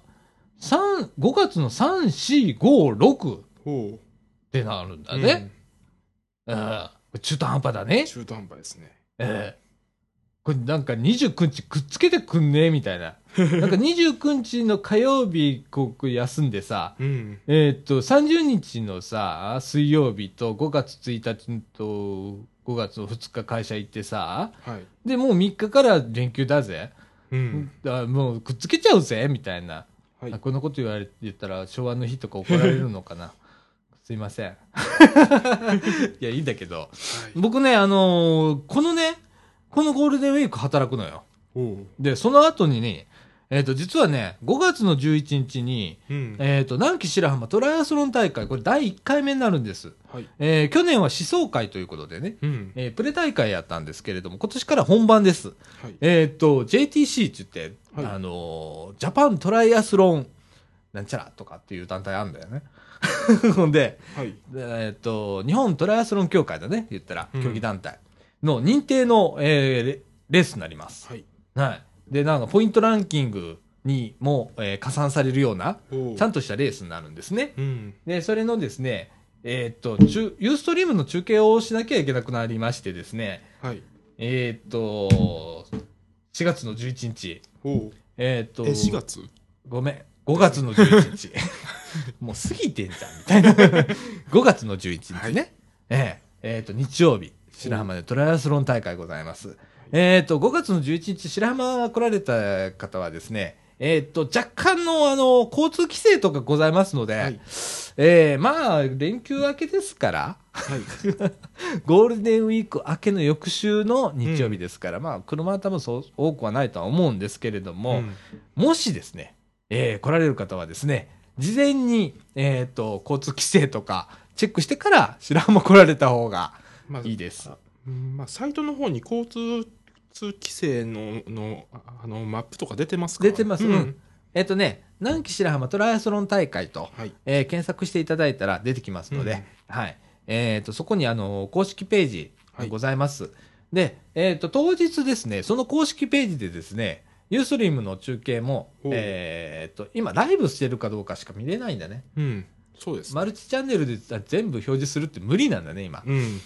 三5月の3、4、5、6ってなるんだね。うん中途半端だね。中途半端ですねええこれなんか29日くっつけてくんねみたいな。なんか29日の火曜日、こう休んでさ、うんえっ、と、30日のさ、水曜日と5月1日と5月の2日会社行ってさ、はい。で、もう3日から連休だぜ。うん。あもうくっつけちゃうぜみたいな、はい。あこんなこと言われ言ったら昭和の日とか怒られるのかな。すいません。いやいいんだけど。はい。僕ねあのーこのねこのゴールデンウィーク働くのよ。ほでその後にねえっ、と実はね5月の11日にううん。えっ、と南紀白浜トライアスロン大会これ第1回目になるんです、はい。えー去年は思想会ということでね、うん。えープレ大会やったんですけれども今年から本番です。はい。えーっと、JTC って言って、はい。あのージャパントライアスロン、なんちゃらとかっていう団体あるんだよね。ほんで、はい。でえーっと、日本トライアスロン協会だね、言ったら、うん。競技団体の認定の、えレースになります。はい。はい。で、なんか、ポイントランキングにも、えー加算されるような、ちゃんとしたレースになるんですね。うんで、それのですね、えーっと、中ユーストリームの中継をしなきゃいけなくなりましてですね、はいえーっと、4月の11日、えーっと、え4月？ごめん、5月の11日。もう過ぎてんじゃん、みたいな。5月の11日ね。えええーっと、日曜日、白浜でトライアスロン大会ございます。えーっと、5月の11日、白浜来られた方はですね、えーっと、若干の、あの、交通規制とかございますので、はい。えーまあ、連休明けですから、はい。ゴールデンウィーク明けの翌週の日曜日ですから、まあ、車は多分そう多くはないとは思うんですけれども、うん。もしですね、えー来られる方はですね、事前に、えっ、と、交通規制とかチェックしてから白浜来られた方がまあいいです。うんまあ、サイトの方に交通規制ののああのマップとか出てますか？出てます。ううんん。えっ、とね、南紀白浜トライアスロン大会と、はいえー検索していただいたら出てきますので、はい。えっ、と、そこにあの、公式ページがございます。で、えっ、と、当日ですね、その公式ページでですね、ユーストリームの中継もえっ、と、今ライブしてるかどうかしか見れないんだね。うんそうです、マルチチャンネルで全部表示するって無理なんだね、今。うん。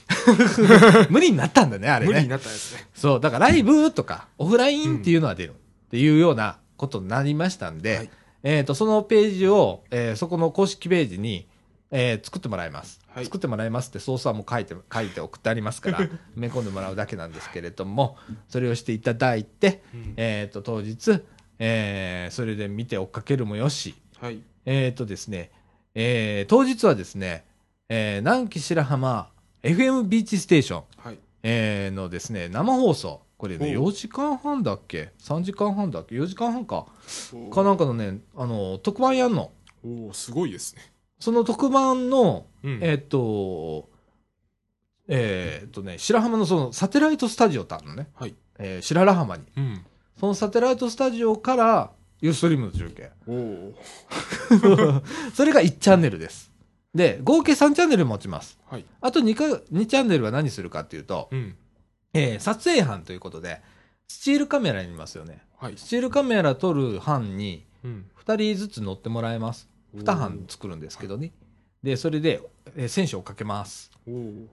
無理になったんだね、あれね。無理になったやつね。そう、だからライブとか、オフラインっていうのは出る。っていうようなことになりましたんで、はいえっ、と、そのページを、えーそこの公式ページに、えー作ってもらいます。はい作ってもらいますって、ソースはもう書いて、書いて送ってありますから、埋め込んでもらうだけなんですけれども、それをしていただいて、うんえっ、と、当日、えーそれで見て追っかけるもよし、はい。えっ、とですね、えー当日はですね、えー南紀白浜 FM ビーチステーション、はい。えーのですね、生放送。これね、おう4時間半だっけ ?3 時間半だっけ ?4 時間半か。おかなんかのね、あの、特番やんの。おーすごいですね。その特番の、うんえーっと、えーっとね、白浜のそのサテライトスタジオってあるのね。はい。えー白良浜に。うん。そのサテライトスタジオから、ユーストリームの中継。それが1チャンネルです。で、合計3チャンネル持ちます。はい。あと2か、2チャンネルは何するかっていうと、うん。えー撮影班ということで、スチールカメラにいますよね。はい。スチールカメラ撮る班にうん。2人ずつ乗ってもらえます。2班作るんですけどね。で、それで、えー選手を追っかけます。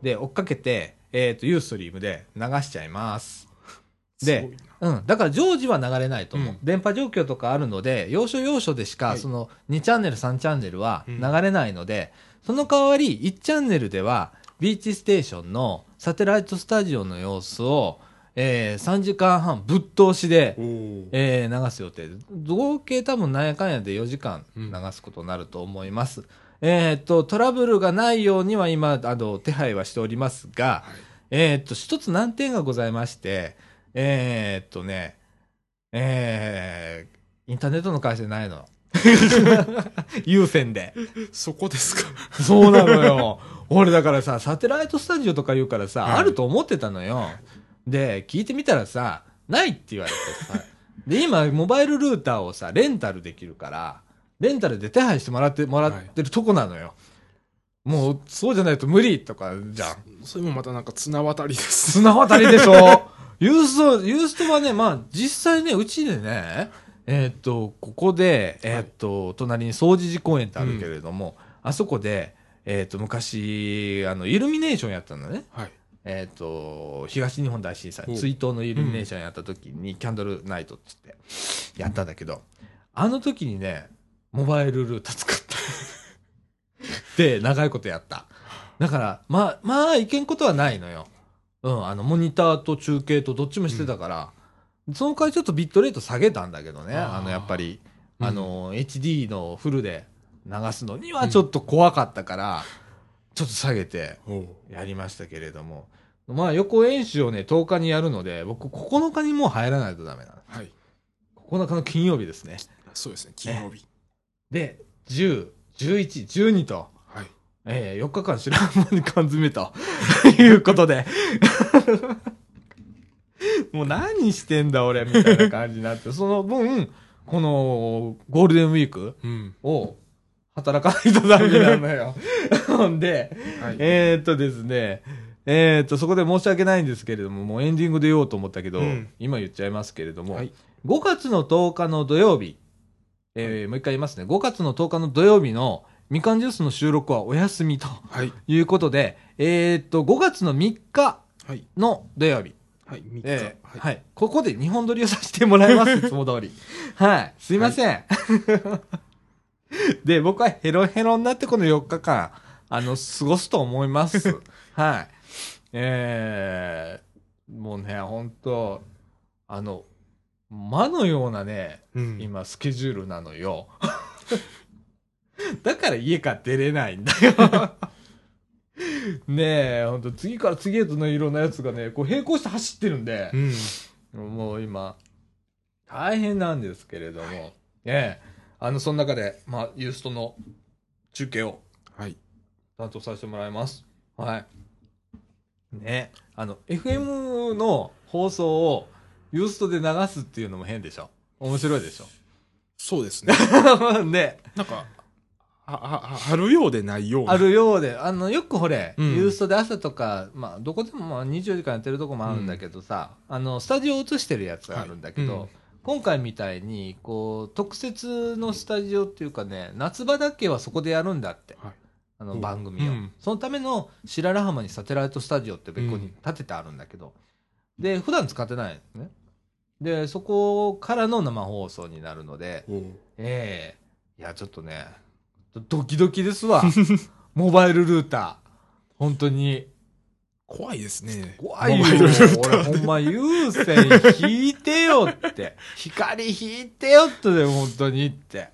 で、追っかけて、えっ、と、ユーストリームで流しちゃいます。で。うん。だから常時は流れないと思う。うん電波状況とかあるので、要所要所でしか、はいその2チャンネル、3チャンネルはうん流れないので、その代わり1チャンネルでは、ビーチステーションのサテライトスタジオの様子を、えー3時間半ぶっ通しで。えー流す予定で合計多分なんやかんやで4時間うん流すことになると思います。えーっと、トラブルがないようには今、あの、手配はしておりますが、はい。えーっと、一つ難点がございまして、えーっとね、えー、インターネットの回線ないの。有線で。そこですか。そうなのよ。俺だからさ、サテライトスタジオとか言うからさ、はいあると思ってたのよ。で、聞いてみたらさ、ないって言われてさ。で、今、モバイルルーターをさ、レンタルできるから、レンタルで手配してもらって、もらってるとこなのよ。もう、そうじゃないと無理とか、じゃん。それもまたなんか綱渡りです。綱渡りでしょ？ユースト、ユーストはね、まあ、実際ね、うちでね、えーっと、ここで、えーっと、隣に総持寺公園ってあるけれども、あそこで、えーっと、昔、あの、イルミネーションやったのね。はい。えーっと、東日本大震災、お追悼のイルミネーションやった時に、キャンドルナイトっつって、やったんだけど、あの時にね、モバイルルーター使った。で、長いことやった。だから、まあ、まあ、いけんことはないのよ。うん、あの、モニターと中継とどっちもしてたから、その代わりちょっとビットレート下げたんだけどね、あの、やっぱり、うんあの、HD のフルで流すのにはちょっと怖かったから、ちょっと下げて。やりましたけれども、まあ、予行演習をね、10日にやるので、僕、9日にもう入らないとダメなの。はい。9日の金曜日ですね。そうですね。金曜日。で、10、11、12と、はい。えー、4日間白浜に缶詰と いうことで。もう何してんだ俺みたいな感じになって、その分、このゴールデンウィークうん。を働かないとダメなのよ。ほんで、はい。えー、っとですね、えー、っと、そこで申し訳ないんですけれども、もうエンディングで言おうと思ったけど、うん今言っちゃいますけれども、はい5月の10日の土曜日、えーもう一回言いますね、5月の10日の土曜日のみかんジュースの収録はお休みとはい。いうことで、えー、っと、5月の3日はい。の土曜日、はい。3日。えーは。はいい、ここで日本撮りをさせてもらいます、いつも通り。はい。すいません。で、僕はヘロヘロになってこの4日間、あの、過ごすと思います。はい。えー、もうね、本当あの、魔のようなね、うん。今スケジュールなのよ。だから家から出れないんだよ。ねえ、ほんと次から次へとのいろんなやつがね、こう並行して走ってるんでう、ん。もう今、大変なんですけれども、ええ、あの、その中で、まあ、ユーストの中継をはい。担当させてもらいます。はい。ね、あの、FM の放送をユーストで流すっていうのも変でしょ？面白いでしょ？そうですね。ね、なんか、あ、あ、ああるようでないような。あ。るようで、あの、よくほれ、うん。ユーストで朝とか、まあ、どこでもまあ24時間やってるとこもあるんだけどさ、あの、スタジオ映してるやつがあるんだけど、はい。うん今回みたいに、こう、特設のスタジオっていうかね、夏場だけはそこでやるんだって。はい。あのうん。番組を、うん。そのための白良浜にサテライトスタジオって別個に建ててあるんだけど、で、普段使ってないのね。で、そこからの生放送になるので、おうええいや、ちょっとね、ドキドキですわ。モバイルルーター。本当に。怖いですね。怖いよ俺ほんま有線引いてよって。光引いてよってね、本当にって。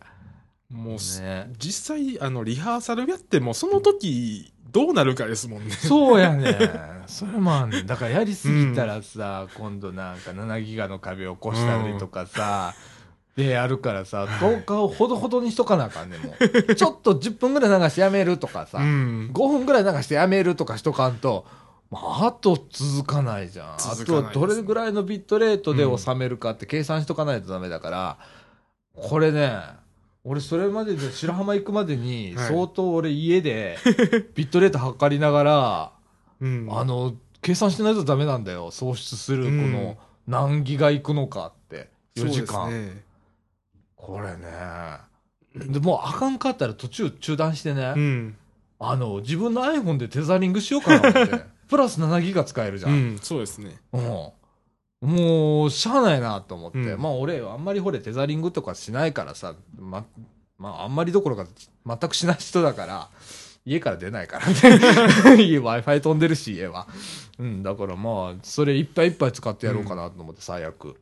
もうす、ね。実際、あの、リハーサルやっても、その時、どうなるかですもんね。そうやねん。それもあんねん。だからやりすぎたらさ、今度なんか7ギガの壁を越したりとかさ、でやるからさ、動画をほどほどにしとかなあかんねん、もう。ちょっと10分ぐらい流してやめるとかさ、うん。5分ぐらい流してやめるとかしとかんと、まあ、あと続かないじゃん。あとないですねどれぐらいのビットレートで収めるかって計算しとかないとダメだから、これね、俺それまでで白浜行くまでにはい相当俺家でビットレート測りながら、うん。あの、計算してないとダメなんだよ。喪失するこうんの何ギガ行くのかって。4時間。そうですね。これね。でもうあかんかったら途中中断してね。うん。あの、自分の iPhone でテザリングしようかなって。プラス7ギガ使えるじゃ。うんん、そうですね。うん。もう、しゃあないなと思って。うんまあ俺、あんまりほれ、テザリングとかしないからさ、ま、まああんまりどころか全くしない人だから、家から出ないからね。家 Wi-Fi 飛んでるし、家は。うん、だからまあ、それいっぱいいっぱい使ってやろうかなと思って、最悪。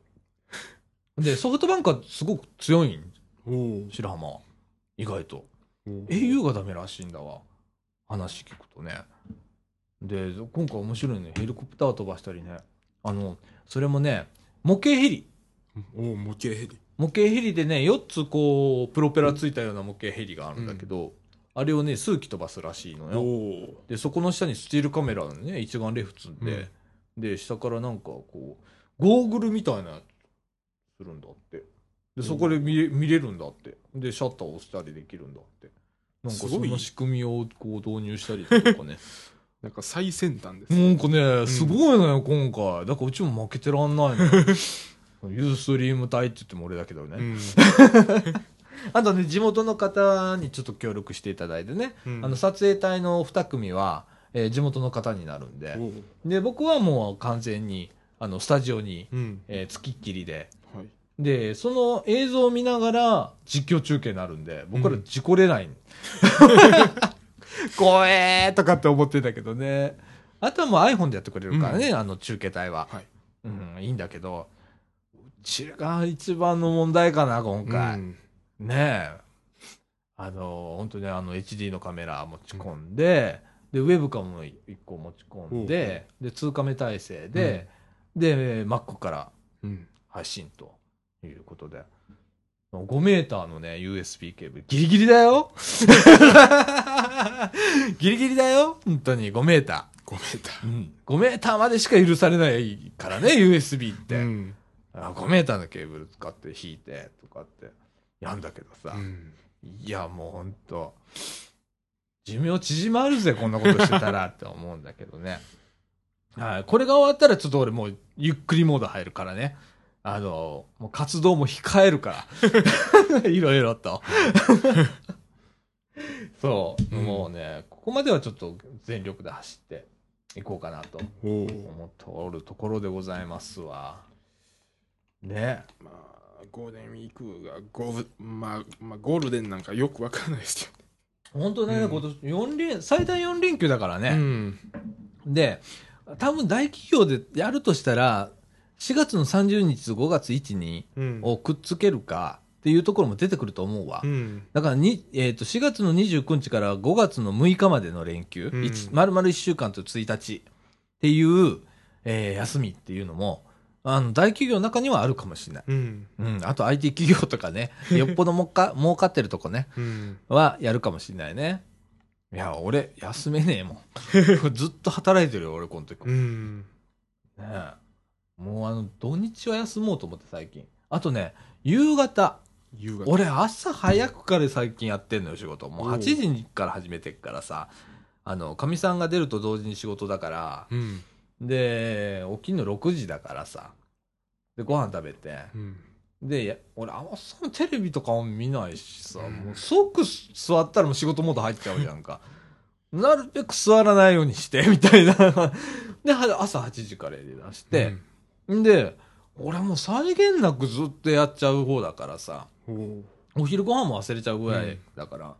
で、ソフトバンクはすごく強いん、お白浜は。意外と。お au がダメらしいんだわ話聞くとねで今回面白いねヘリコプター飛ばしたりねあのそれもね模型ヘリ。おお模型ヘリ。模型ヘリでね4つこうプロペラついたような模型ヘリがあるんだけど、あれをね数機飛ばすらしいのおよ。おでそこの下にスチールカメラのね一眼レフ積んで、で下からなんかこうゴーグルみたいなやつするんだって。でそこで見れ見れるんだって。でシャッターを押したりできるんだって。なんかその仕組みをこう導入したりとかね なんか最先端です。なんかねすごいのよ今回。だからうちも負けてらんないのよ。ユーストリーム隊って言っても俺だけどね、うん。あとね地元の方にちょっと協力していただいてね、うん。あの撮影隊の2組は、えー地元の方になるんで、で僕はもう完全にあのスタジオに、うん。えー付きっきりで。はい。でその映像を見ながら実況中継になるんで僕らうん。事故れない、怖えーとかって思ってたけどねあとはもう iPhone でやってくれるからね、あの中継隊は、はい。うん、いいんだけどうちが一番の問題かな今回、うんねえ。あの、本当にあの HD のカメラ持ち込んで、で、ウェブカム1個持ち込んで、で、2カメ体制で、で、Mac からうん。配信ということで。5メーターのね、USB ケーブル。ギリギリだよ ギリギリだよ本当に5メータ5メーター。うん。5メーターまでしか許されないからね、USB って。ー。うん。あ5メーターのケーブル使って引いてとかってやんだけどさ、うんいやもうほんと寿命縮まるぜこんなことしてたらって思うんだけどねはいこれが終わったらちょっと俺もうゆっくりモード入るからねあのもう活動も控えるから。いろいろと。そう、うんもうねここまではちょっと全力で走っていこうかなと。思っておるところでございますわ。ね。まあ、ゴールデンウィークがゴール、まあ、まあ、ゴールデンなんかよくわかんないです本当ね、うん。今年4連最大4連休だからよね、ん。で多分大企業でやるとしたら4月の30日と5月1日うん。をくっつけるかっていうところも出てくると思うわ、うん。だからに、えー、と4月の29日から5月の6日までの連休、うん一丸々1週間と1日っていう、えー休みっていうのもあの大企業の中にはあるかもしれない、うん。うん、あと IT 企業とかね よっぽどもっか儲かってるとこねうん。はやるかもしれないね。いや、俺、休めねえもん。ずっと働いてるよ、俺、この時。うねん。えもう、あの、土日は休もうと思って、最近。あとね、夕方。夕方。俺、朝早くから最近やってんのよ、仕事。もうおう8時から始めてっからさ。あの、かみさんが出ると同時に仕事だから。うん。で、起きんの6時だからさ。で、ご飯食べて。うん。で、俺、あんまそのテレビとかも見ないしさ、うんもう即座ったらもう仕事モード入っちゃうじゃんか。なるべく座らないようにして、みたいな。で、は朝8時から入れ出して、んで、俺もう際限なくずっとやっちゃう方だからさ、うんお昼ご飯も忘れちゃうぐらいだから、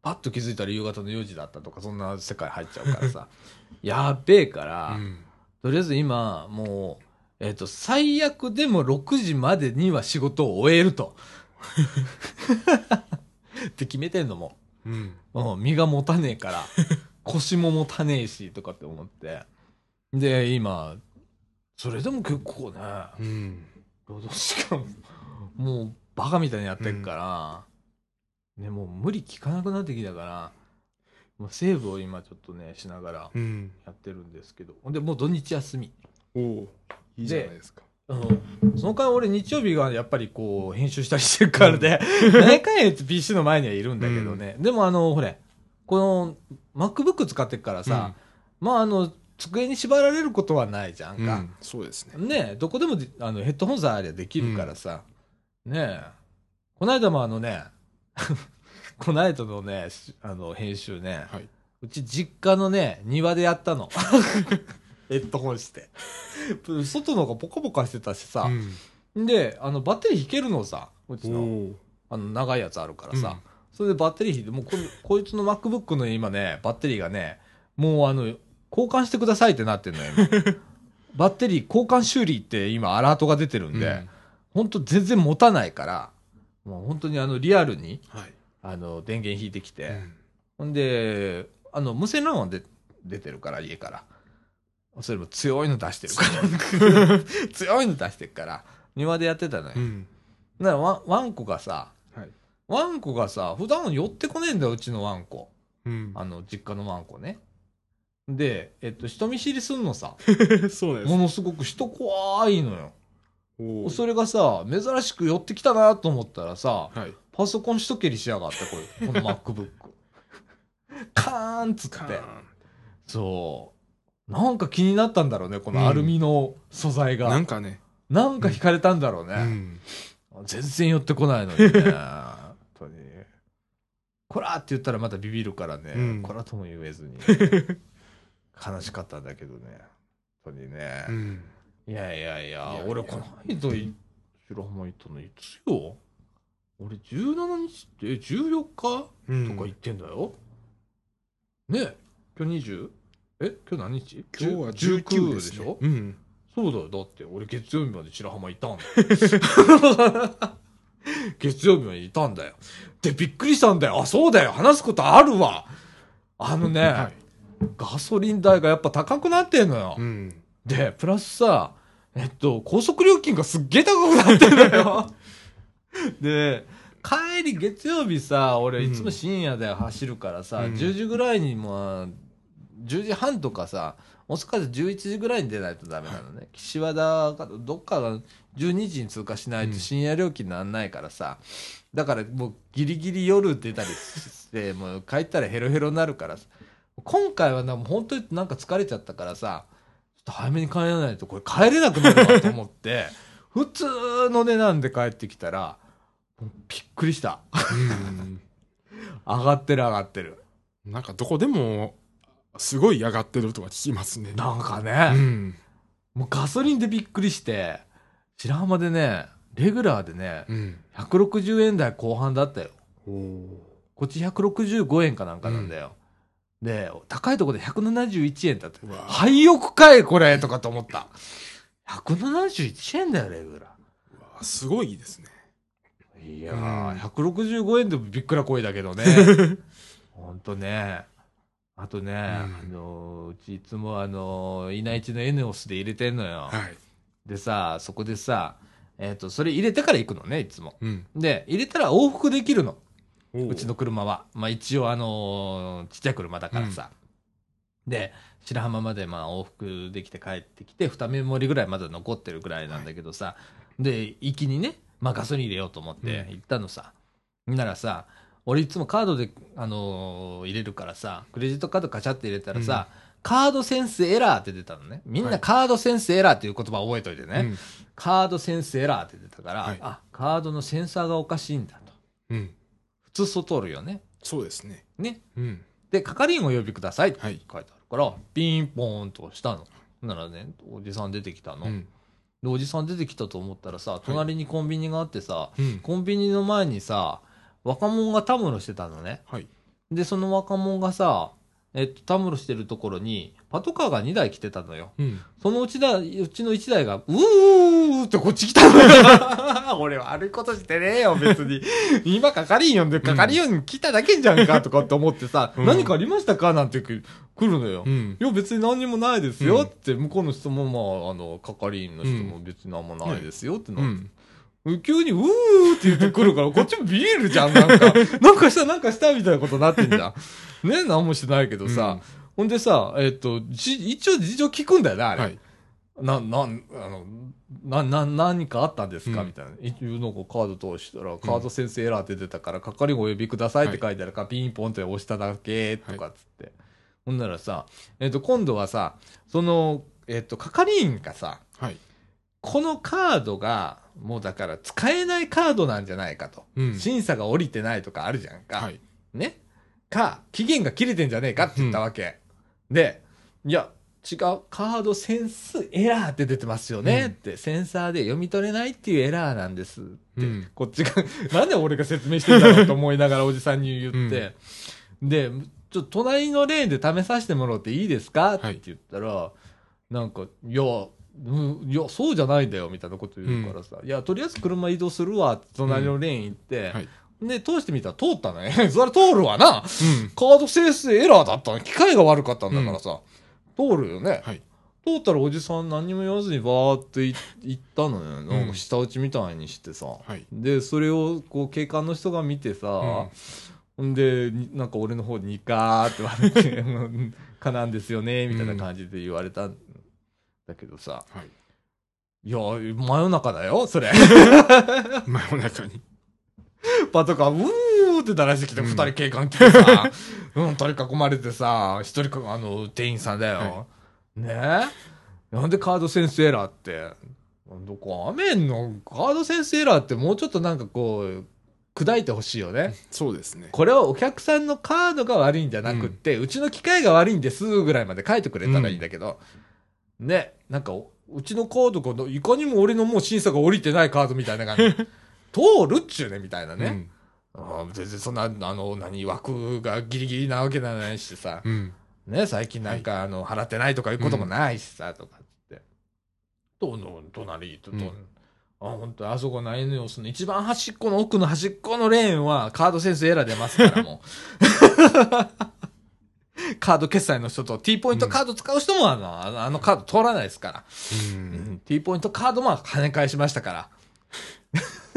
パッと気づいたら夕方の4時だったとか、そんな世界入っちゃうからさ、やっべえから、うんとりあえず今、もう、えっ、と、最悪でも6時までには仕事を終えると。って決めてんのも。うんうん、身が持たねえから、腰も持たねえし、とかって思って。で、今、それでも結構ね、うん労働時間、もうバカみたいにやってるから、ね、もう無理効かなくなってきたから、もうセーブを今ちょっとね、しながらうんやってるんですけど、ほんで、もう土日休み。おおいいじゃないですか。うん、その間俺日曜日がやっぱりこう編集したりしてるからで、何回やって PC の前にはいるんだけどね。でもあの、ほれ、この MacBook 使ってるからさ、まああの、机に縛られることはないじゃんか。うんそうですねねどこでもであのヘッドホンさえあればできるからさ。ねえ。この間もあのね、この間のね、しあの編集ね、はいうち実家のね、庭でやったの。ヘッドホンして。外の方がポカポカしてたしさ。うんで、あの、バッテリー引けるのさ、うちの、あの、長いやつあるからさ。うんそれでバッテリー引いて、もうこれ、こいつの MacBook の今ね、バッテリーがね、もうあの、交換してくださいってなってんのよ、今 バッテリー交換修理って今アラートが出てるんで、うん本当全然持たないから、もう本当にあの、リアルに、はいあの、電源引いてきて、うんほんで、あの、無線 LAN はで出てるから、家から。それも強いの出してるから。強いの出してるから、庭でやってたのよ。うんだからワンワンコがさ、はいワンコがさ、普段寄ってこねえんだよ、うちのワンコ。うんあの、実家のワンコね。で、えっと、人見知りすんのさ。そうですものすごく人怖いのよ。おおそれがさ、珍しく寄ってきたなと思ったらさ、はいパソコン一蹴りしやがって、これ、この MacBook。カーンっつってカーン。そう。なんか気になったんだろうね、このアルミの素材が。なんかねなんか惹かれたんだろうね。うん全然寄ってこないのにね。本当に。こらって言ったらまたビビるからね。うんこらとも言えずに。悲しかったんだけどね。本当にね。うんいやいやいや、俺この間い、白浜行ったのいつよ？俺17日って、え14日？うんとか言ってんだよ。ねえ今日 20? え今日何日？今日は10 19 19でしょ、ねうんそうだよ。だって俺月曜日まで白浜いたんだよ。月曜日までいたんだよ。で、びっくりしたんだよ。あ、そうだよ。話すことあるわ。あのね、はいガソリン代がやっぱ高くなってんのよ。うん。で、プラスさ、えっと、高速料金がすっげえ高くなってんのよ。で、帰り月曜日さ、俺いつも深夜で走るからさ、うん。10時ぐらいにもう、10時半とかさ、遅かったら11時ぐらいに出ないとダメなのね。岸和田か、どっかが12時に通過しないと深夜料金なんないからさ、だからもうギリギリ夜出たりして、もう帰ったらヘロヘロになるからさ今回はな、もう本当になんか疲れちゃったからさ、ちょっと早めに帰らないとこれ帰れなくなるなと思って、普通の値段で帰ってきたら、びっくりした。うん上がってる上がってる。なんかどこでもすごい上がってるとか聞きますねなんかうね、んもうガソリンでびっくりして、白浜でね、レギュラーでね、うん160円台後半だったよ。こっち165円かなんかなんだよ。で、高いところで171円だって。廃屋かいこれとかと思った。171円だよ、レギュラうわすごいですねー。いやうんー、165円でもびっくら声だけどね。ほんとね。あとね、あのーうちいつもあのー、稲市のエネオスで入れてんのよ。はいでさ、そこでさ、えっ、と、それ入れてから行くのね、いつも。うんで、入れたら往復できるの。うちの車は。まあ一応あのーちっちゃい車だからさ。で、白浜までまあ往復できて帰ってきて、二目盛りぐらいまだ残ってるぐらいなんだけどさ。で、行きにね、まあガソリン入れようと思って行ったのさ。ならさ、俺いつもカードで、あのー入れるからさ、クレジットカードカチャって入れたらさ、カードセンスエラーって出たのね。みんはないカードセンスエラーっていう言葉覚えといてね。うんカードセンスエラーって出たから、はいあ、カードのセンサーがおかしいんだと。うん。普通そう通るよね。そうですね。ね。うん。で、係員をお呼びくださいってはい。書いてあるから、ピンポーンとしたの。ならね、おじさん出てきたの。うん。で、おじさん出てきたと思ったらさ、隣にコンビニがあってさ、うん。コンビニの前にさ、若者がたむろしてたのね。はい。で、その若者がさ、えっと、たむろしてるところに、パトカーが2台来てたのよ。うん。そのうちだ、うちの1台が、うーってこっち来たのよ。俺悪いことしてねえよ、別に。今、係員呼んで、係員来ただけじゃんか、とかって思ってさ、うん何かありましたかなんて来るのよ。うん。いや、別に何にもないですようんって、向こうの人も、まあ、あの、係員の人も別に何もないですよってなってうん。急に、うーって言ってくるから、こっちもビールじゃん、なんか。なんかした、なんかした、みたいなことになってんじゃん。ね、何もしてないけどさ。ほんでさ、えっ、と、じ、一応事情聞くんだよな、あれ。はい。な、なん、あの、な、な、何かあったんですか、うんみたいな。一応なんかカード通したら、カード先生エラーって出たから、係をお呼びくださいって書いてあるから、ピンポンって押しただけ、とかっつって。ほんならさ、えっ、と、今度はさ、その、えっ、と、係員がさ、はい。このカードが、もうだから使えないカードなんじゃないかと。うん。審査が降りてないとかあるじゃんか。はい。ね？か、期限が切れてんじゃねえかって言ったわけ。で、いや、違う、カードセンスエラーって出てますよね、うん。って、センサーで読み取れないっていうエラーなんですって、うん。こっちが、なんで俺が説明してんだろうと思いながらおじさんに言って、で、ちょっと隣のレーンで試させてもらっていいですか？って言ったら、なんか、いや、うん、いや、そうじゃないんだよ、みたいなこと言うからさ、いや、とりあえず車移動するわって、隣のレーン行って、はい。で、通してみたら通ったね。それ通るわな。うん。カード生成エラーだったの。機械が悪かったんだからさ。通るよね。はい。通ったらおじさん何にも言わずにバーってい行ったのよ。なんか下打ちみたいにしてさ。はい。で、それをこう警官の人が見てさ、ほんで、になんか俺の方にニカーって笑って、うんかなんですよね、みたいな感じで言われたんだけどさ。はい。いや、真夜中だよ、それ。真夜中に。パトカー、うーって鳴らしてきて、うん二人警官来てさ、うん、取り囲まれてさ、一人か、あの、店員さんだよ。はね？えなんでカードセンスエラーって？どこ、アメンのカードセンスエラーってもうちょっとなんかこう、砕いてほしいよね。そうですね。これはお客さんのカードが悪いんじゃなくって、うちの機械が悪いんですぐらいまで書いてくれたらいいんだけど、ね、なんか、うちのカードが、いかにも俺のもう審査が降りてないカードみたいな感じ。通るっちゅうね、みたいなね。ああ全然そんな、あの、何、枠がギリギリなわけじゃないしさ、うん。うん。ね、最近なんか、あの、払ってないとかいうこともないしさ、とかって。どの、隣と、と、うんあ、本当あそこの N オスの一番端っこの奥の端っこのレーンはカードセンスエラー出ますから、もう。カード決済の人と T ポイントカード使う人もあの、あのあのカード通らないですから。う。うんん、T ポイントカードも跳ね返しましたから。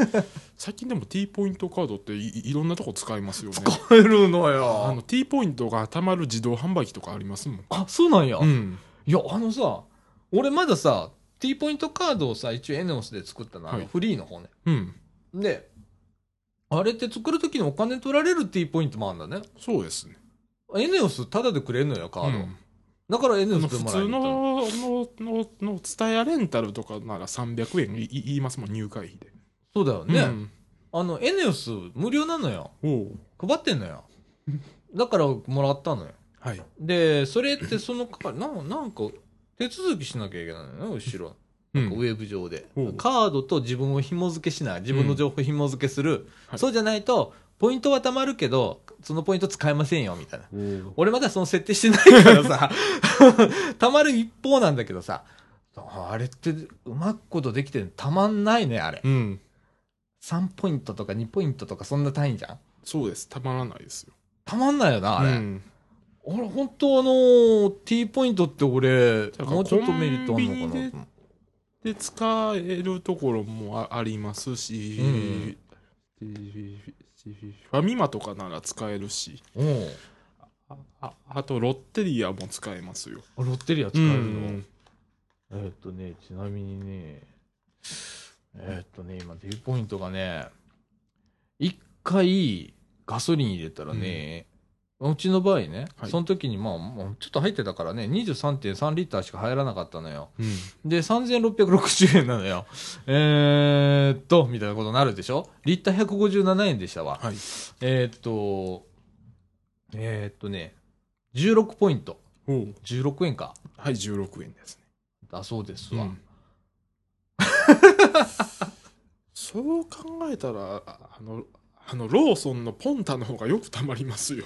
最近でも T ポイントカードっていいろんなとこ使えますよね。使えるのあよの。T ポイントが貯まる自動販売機とかありますもん。あ、そうなんや。うん。いや、あのさ、俺まださ、T ポイントカードをさ、一応エネオスで作ったの、あのはいフリーの方ね。うん。で、あれって作るときにお金取られる T ポイントもあるんだね。そうですね。エネオスタダでくれるのよ、カード。うんだからエネオスであの普通の、の、の、の、ツタヤレンタルとかなら300円いい言いますもん、入会費で。そうだよね。うんあの、エネオス無料なのよ。おう配ってんのよ。だからもらったのよ。はい。で、それってそのか、ななんか、手続きしなきゃいけないのよね、後ろ。うウェブ上でほう。カードと自分を紐付けしない。自分の情報紐付けする。はいそうじゃないと、ポイントは貯まるけど、そのポイント使えませんよ、みたいな。俺まだその設定してないからさ、貯まる一方なんだけどさ、あれってうまくことできてるたまんないね、あれ。うん。3ポイントとか2ポイントとかそんな単位じゃん？そうです。たまらないですよ。たまんないよな、あれ。うん俺、本当あのー T ポイントって俺、もうちょっとメリットあるのかな？で使えるところもあありますし、うんファミマとかなら使えるし、うん。あああとロッテリアも使えますよ。ロッテリア使えるの、うんえーっとね、ちなみにね、えーっとね、今 T ポイントがね、一回ガソリン入れたらね、うちの場合ね、はいその時にまあ、もうちょっと入ってたからね、23.3リッターしか入らなかったのよ。うん。で、3660円なのよ。えーっと、みたいなことになるでしょ？リッター157円でしたわ。はい。えーっと、えーっとね、16ポイント。おう16円か。はい、16円ですね。だそうですわ。うん そう考えたら、ああの、あの、ローソンのポンタの方がよくたまりますよ。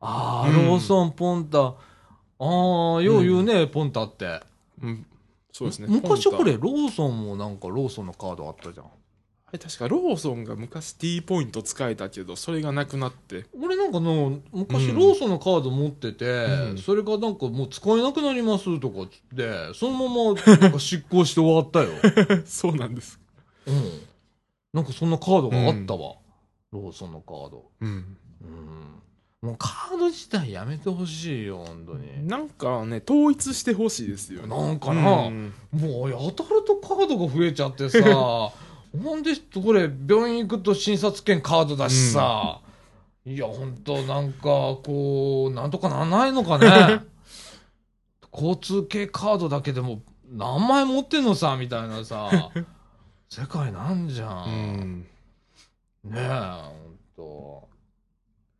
ああ、うんローソンポンタ。ああ、よう言うね、ポンタって。うん。そうですね。昔これ、ローソンもなんかローソンのカードあったじゃん。あれ確かローソンが昔 T ポイント使えたけど、それがなくなって。俺なんかの、昔うんローソンのカード持ってて、うんそれがなんかもう使えなくなりますとかっつって、そのまま なんか執行して終わったよ。そうなんです。うん。なんかそんなカードがあったわ。ローソンのカード。うん。うん。もうカード自体やめてほしいよ、本当に。なんかね、統一してほしいですよね。なんかな、うんもうやたらとカードが増えちゃってさ、ほんで、これ、病院行くと診察券カードだしさ、いや、ほんと、なんか、こう、なんとかなんないのかね。交通系カードだけでも何枚持ってんのさ、みたいなさ、世界なんじゃ。うんん。ねえ、ほんと。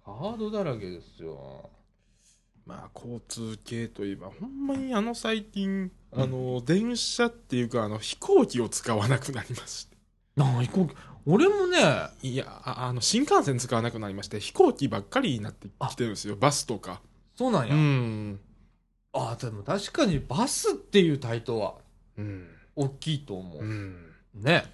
カードだらけですよ。まあ、交通系といえば、ほんまにあの最近、あの、電車っていうか、あの、飛行機を使わなくなりまして。なあ、飛行機。俺もね、いや、ああの、新幹線使わなくなりまして、飛行機ばっかりになってきてるんですよ。バスとか。そうなんや。ん。あでも確かにバスっていう台頭はうん。大きいと思う。うん。ね。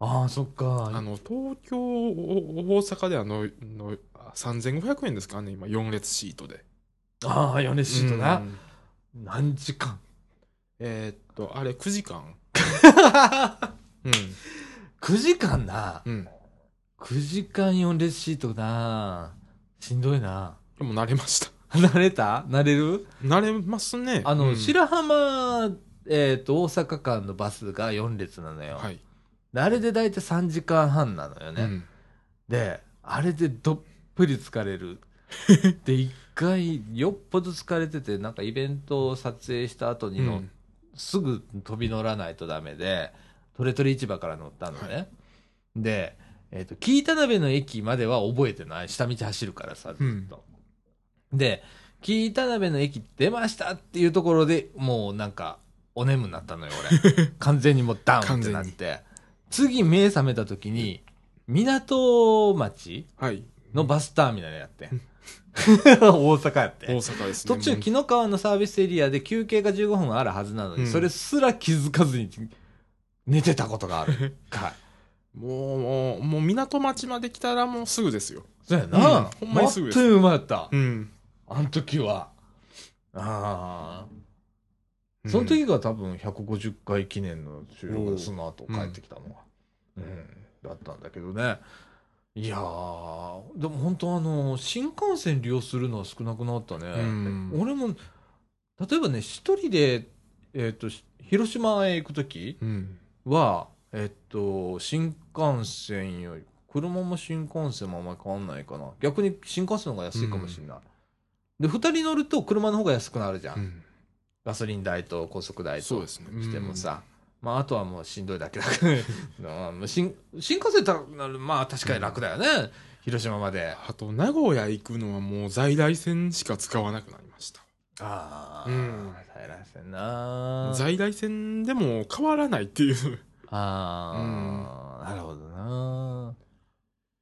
ああ、そっか。あの、東京、お大阪であの、のあ3500円ですかね、今、4列シートで。ああ、ヨネシートうな。ん何時間？えーっと、あれ、9時間？うん。?9 時間な。うん。9時間4列シートな。しんどいな。でも慣れました。慣れた？慣れる？慣れますね。あの、うん白浜、えっ、と、大阪間のバスが4列なのよ。はい。であれで大体3時間半なのよね。うんで、あれでどっぷり疲れる。で、一回、よっぽど疲れてて、なんかイベントを撮影した後にの、うんすぐ飛び乗らないとダメで、トレトレ市場から乗ったのね。で、えっ、と、紀伊田辺の駅までは覚えてない。下道走るからさ、ずっと。で、紀伊田辺の駅出ましたっていうところでもうなんか、お眠になったのよ、俺。完全にもうダウンってなって。次目覚めた時に、港町はい。のバスターミナルやってん。大阪やって大。阪ですね。途中、紀の川のサービスエリアで休憩が15分あるはずなのに、うんそれすら気づかずに寝てたことがある。はい。もう、もう、もう港町まで来たらもうすぐですよ。そうやな。うんほんまにすぐですあっという間やった。うん。あの時は。ああ。その時が多分150回記念の収録でその後帰ってきたのが。うん。だったんだけどね。いやー、でも本当あの、新幹線利用するのは少なくなったね。うん俺も、例えばね、一人で、えっ、と、し広島へ行くときうん。は、えっ、と、新幹線より、車も新幹線もあんまり変わんないかな。逆に新幹線の方が安いかもしれない。で、二人乗ると車の方が安くなるじゃん。うんガソリン代と高速代とそうですね。してもさ。まあ、あとはもうしんどいだけだから うん新新幹線だなるまあ確かに楽だよね。広島まで。あと、名古屋行くのはもう在来線しか使わなくなりました。ああ、うん平らせんな。在来線でも変わらないっていう。ああ、なるほどな。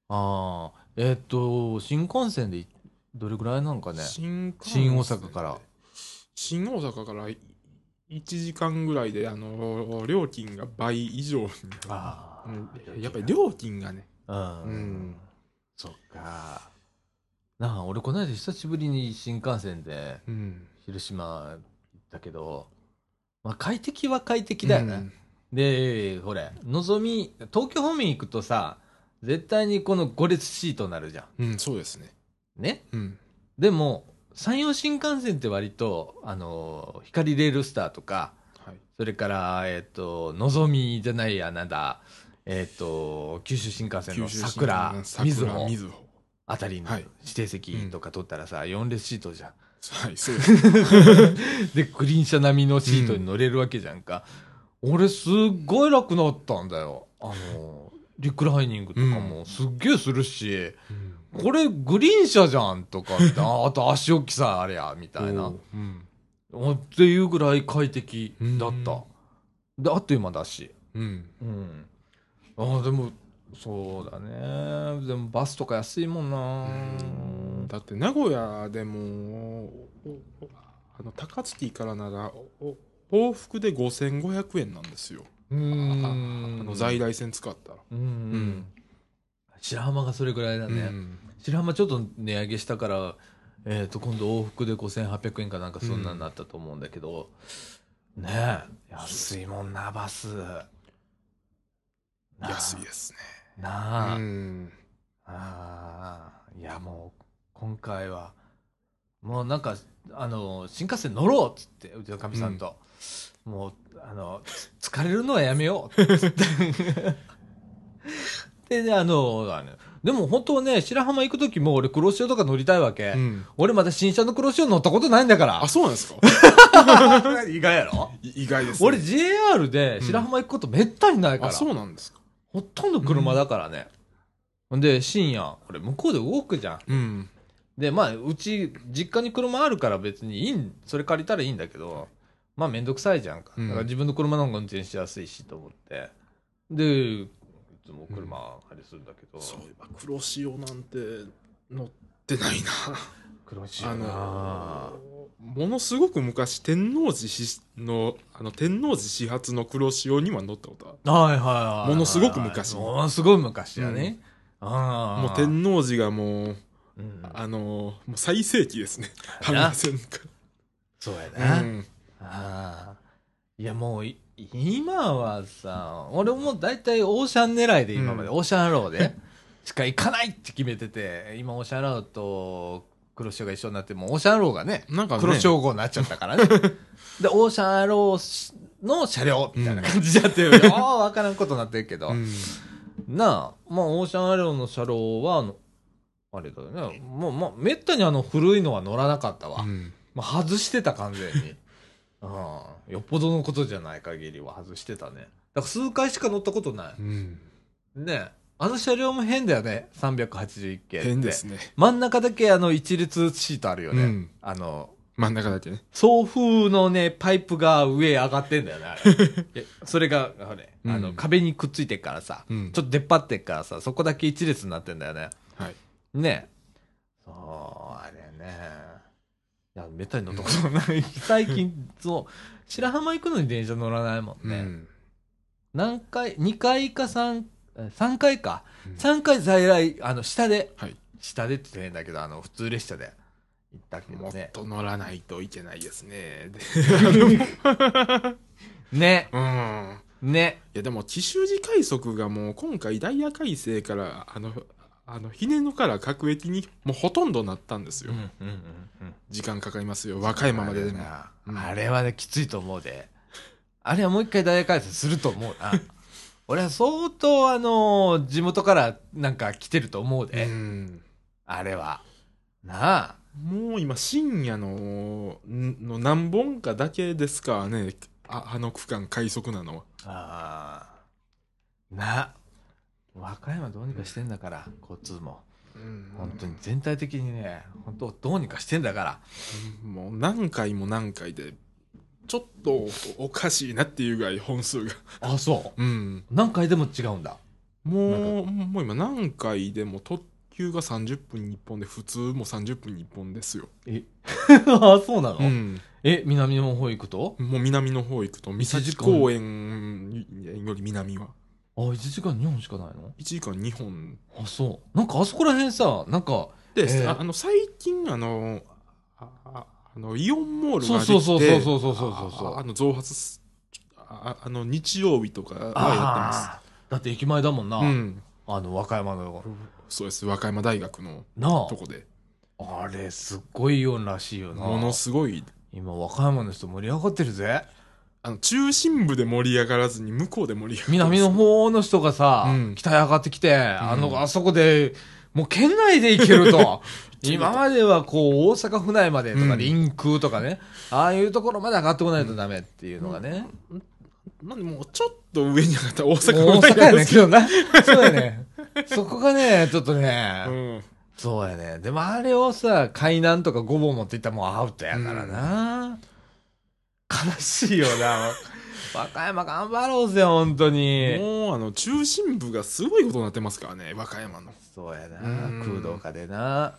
ああ、えっ、と、新幹線でいどれぐらいなのかね？新幹新大阪から。新大阪から1時間ぐらいで、あの、料金が倍以上ああ、うんやっぱり料金がね。うん。うんそっか。なあ、俺この間久しぶりに新幹線でうん。広島行ったけど、まあ快適は快適だよね。で、ほれ、のぞみ、東京方面行くとさ、絶対にこの5列シートになるじゃうん。うん、そうですね。ん。ね？うん。でも、山陽新幹線って割と、あの、光レールスターとか、はい。それから、えっ、と、のぞみじゃないや、なんだ、えっ、と、九州新幹線の九州新桜、幹線みずほ桜みずほ。あたりのはい指定席とか取ったらさ、4列シートじゃん。はい、そうです。で、グリーン車並みのシートに乗れるわけじゃんか。俺、すっごい楽になったんだよ。あの、リクライニングとかもすっげえするし、これグリーン車じゃんとかあ あと足置きさ、あれや、みたいな。うん。っていうぐらい快適だった。で、あっという間だし。うん。うん。ああ、でも、そうだね。でもバスとか安いもんな。だって名古屋でもあの高槻からなら往復で5500円なんですようあの在来線使ったら、うん。ん白浜がそれぐらいだね。うん白浜ちょっと値上げしたから、えっ、と、今度往復で5800円かなんかそんなになったと思うんだけど、ねえ、安いもんな、バス。安いですねなあ。うんああ、いやもう、今回は、もうなんか、あの、新幹線乗ろうっつって、うちのかみさんと、もう、あの、つ疲れるのはやめようっつって。でね、あの、でも本当はね、白浜行くときも俺黒潮とか乗りたいわけ。うん俺まだ新車の黒潮乗ったことないんだからあ。そうなんですか？意外やろ？い意外です、ね、俺 JR で白浜行くことめったにないから。あそうなんですか？ほとんど車だからね。ほんで、深夜、これ向こうで動くじゃん。うんで、まあ、うち、実家に車あるから別にいいん、それ借りたらいいんだけど、まあ、めんどくさいじゃんか。うんだから自分の車の方が運転しやすいしと思って。で、いつも車ありするんだけど、そういえば黒潮なんて乗ってないな黒潮あなのものすごく昔天王寺しのあの天王寺始発の黒潮には乗ったことある。はいはいはい。ものすごく昔。ものすごい昔やね。ああ。もう天王寺がもううん。あのもう最盛期ですね。やな浜線かそうやら、な。うん。ああ。いやもうい、今はさ、俺も大体オーシャン狙いで今まで、うん。オーシャンアローで。しか行かないって決めてて、今オーシャンアローと黒潮が一緒になって、もうオーシャンアローがね、なんかね黒潮号になっちゃったからね。で、オーシャンアローの車両みたいな感じでやってるよ。ああ、わからんことになってるけど。うんなあ、まあ、オーシャンアローの車両は、あの、あれだよね。もう、まあ、めったにあの古いのは乗らなかったわ。うんまあ、外してた完全に。うん。よっぽどのことじゃない限りは外してたね。だから数回しか乗ったことなうんい。ねあの車両も変だよね。381系って。変ですね真ん中だけあの一列シートあるよね。うんあの、真ん中だけね送風のね、パイプが上上がってんだよね、あれ。えそれが、あれ、あの、うん壁にくっついてっからさ、うんちょっと出っ張ってっからさ、そこだけ一列になってんだよね。はいねそう、あれね。いや、めったに乗ったことない。最近、そう、白浜行くのに電車乗らないもんね。うん何回、2回か3、3回か。うん3回在来、あの、下で、はい下でって言って変だけど、あの、普通列車で行ったけもっどね。と乗らないといけないですねで ね、うんね。いやでも奇襲時快速がもう今回ダイヤ改正からあのあのひねのから各駅にもうほとんどなったんですよ、うんうんうんうん。時間かかりますよ和歌山まででもあれはね、きついと思うで。あれはもう一回大改正すると思うな。俺は相当あの、地元からなんか来てると思うで。うんあれは。なあ。もう今深夜のんの何本かだけですからねああの区間快速なのはああ。なあ。和歌山どうにかしてんだから、交通も。本当に全体的にね、本当どうにかしてんだから。もう何回も何回でちょっとおかしいなっていうぐらい本数が。あ、そう。うん。何回でも違うんだ。もうもう今何回でも特急が30分に1本で普通も30分に1本ですよ、え。あ、そうなの、うん、え、南の方行くと？もう南の方行くと三崎間公園より南は。あ、1時間2本しかないの？1時間2本。あ、そう。なんかあそこら辺さ、なんか、で、えー。ああの最近あのああの、イオンモールが、そうそうそうそうそうそうそう。あの、増発あ、あの、日曜日とかはやってます。だって駅前だもんな。うん、あの、和歌山の。そうです。和歌山大学のとこで。あれ、すごいよらしいよな。ものすごい。今、和歌山の人盛り上がってるぜ。あの、中心部で盛り上がらずに、向こうで盛り上がる。南の方の人がさ、うん、北へ上がってきて、あの、あそこで、もう県内で行けると。今まではこう、大阪府内までとか、うん。臨空とかね、ああいうところまで上がってこないとダメっていうのがね。なん。でもうちょっと上に上がったら大大阪阪やねん。けど。どな。そうやね。そこがね、ちょっとね、うん。そうやね。でもあれをさ、海南とかごぼう持っていったらもうアウトやからな。悲しいよな。和歌山頑張ろうぜ、本当に。もう、あの、中心部がすごいことになってますからね、和歌山の。そうやな。うん空洞化でな。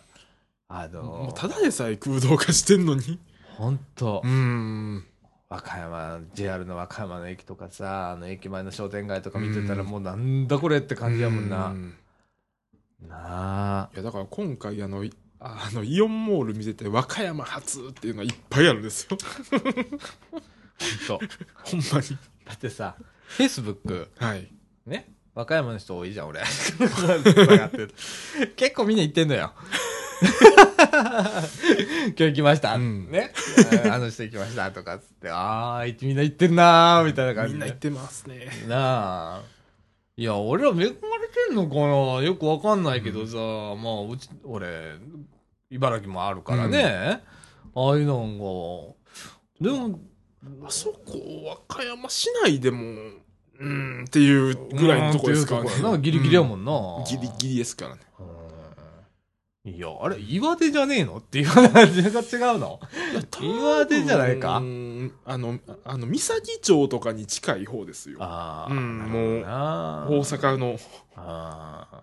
あの、もうただでさえ空洞化してんのに。本当うーん。和歌山、JR の和歌山の駅とかさ、あの駅前の商店街とか見てたらもうなんだこれって感じやもんな。うなあ。いや、だから今回、あの、いあの、イオンモール見てて、和歌山初っていうのがいっぱいあるんですよ。本当 ほんまに。だってさ、Facebook、はい。ね？和歌山の人多いじゃん、俺。結構みんな言ってんのよ。今日行きました。うんね？あの人行きましたとかっつって、あー、みんな行ってんなー、みたいな感じで。みんな言ってますね。なあ。いや、俺ら恵まれてんのかな？よくわかんないけどさ、まあ、うち、俺、茨城もあるからね。ああいうのが、でも、あそこ、和歌山市内でも、うーんっていうぐらいのとこですからねうんっていうとこ。やなギリギリやもんな。うギリギリですからね。うんいや、あれ、岩手じゃねえの？っていう感じが違うの？岩手じゃないか？あの、あの、三崎町とかに近い方ですよ。ああ、うんなるほどな大阪の。ああ。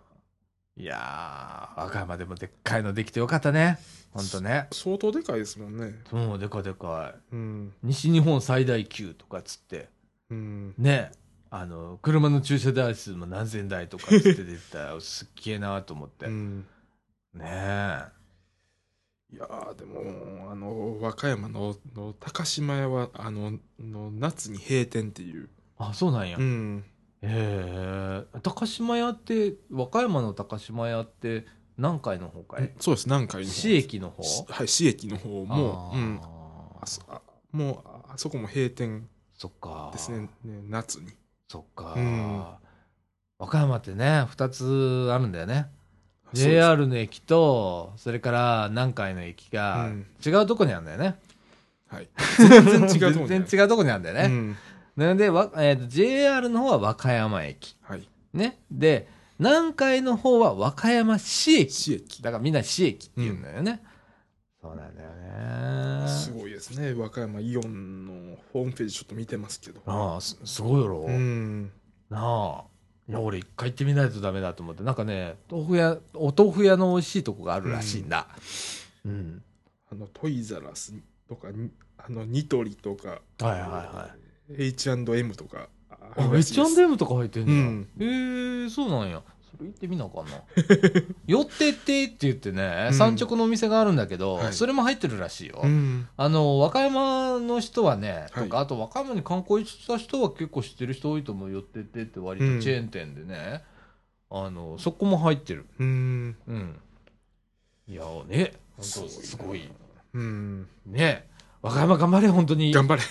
いやー、和歌山でもでっかいのできてよかったね。ほんとね。相当でかいですもんね。うん、でかいでかい。うん。西日本最大級とかっつって、うん。ね。あの、車の駐車台数も何千台とかっつって出てたら、すっげえなと思って。ねうんえ。いやーでも、あの、和歌山のの高島屋は、あの、の夏に閉店っていう。あ、そうなんや。うん。へえ。高島屋って、和歌山の高島屋って、何階の方かい？そうです、南海の方？市駅の方？しはい、市駅の方も、あーうん。あそあもう、ああそこも閉店そっか。ですね、ね夏に。そっか、うん和歌山ってね、二つあるんだよね。JR の駅と、それから南海の駅がうん違うとこにあるんだよね。はい。全然違うと思う、全然違うとこにあるんだよね。うん。なので、わえーと JR の方は和歌山駅。はい。ね。で、南海の方は和歌山市駅。市駅。だからみんな市駅って言うんだよね。そうなんだよね。すごいですね。和歌山イオンのホームページちょっと見てますけど。ああ、すすごいやろ。うん。なあ。いや、俺一回行ってみないとダメだと思って。なんかね、豆腐屋、お豆腐屋の美味しいとこがあるらしいんだ。うん。あの、トイザラスとか、にあの、ニトリとか、はいはいはい。H&M とかあ。H&M とか入ってんじゃうんん。へえ、そうなんや。それ行ってみなあかんな。寄ってってって言ってね、うん産直のお店があるんだけど、はいそれも入ってるらしいよ。うん。あの、和歌山の人はね、はいとか、あと和歌山に観光した人は結構知ってる人多いと思う。寄ってってって割とチェーン店でね、あの、そこも入ってる。うん。うん。いや、ね、すごい。うん。ね和歌山頑張れ、本当に。頑張れ。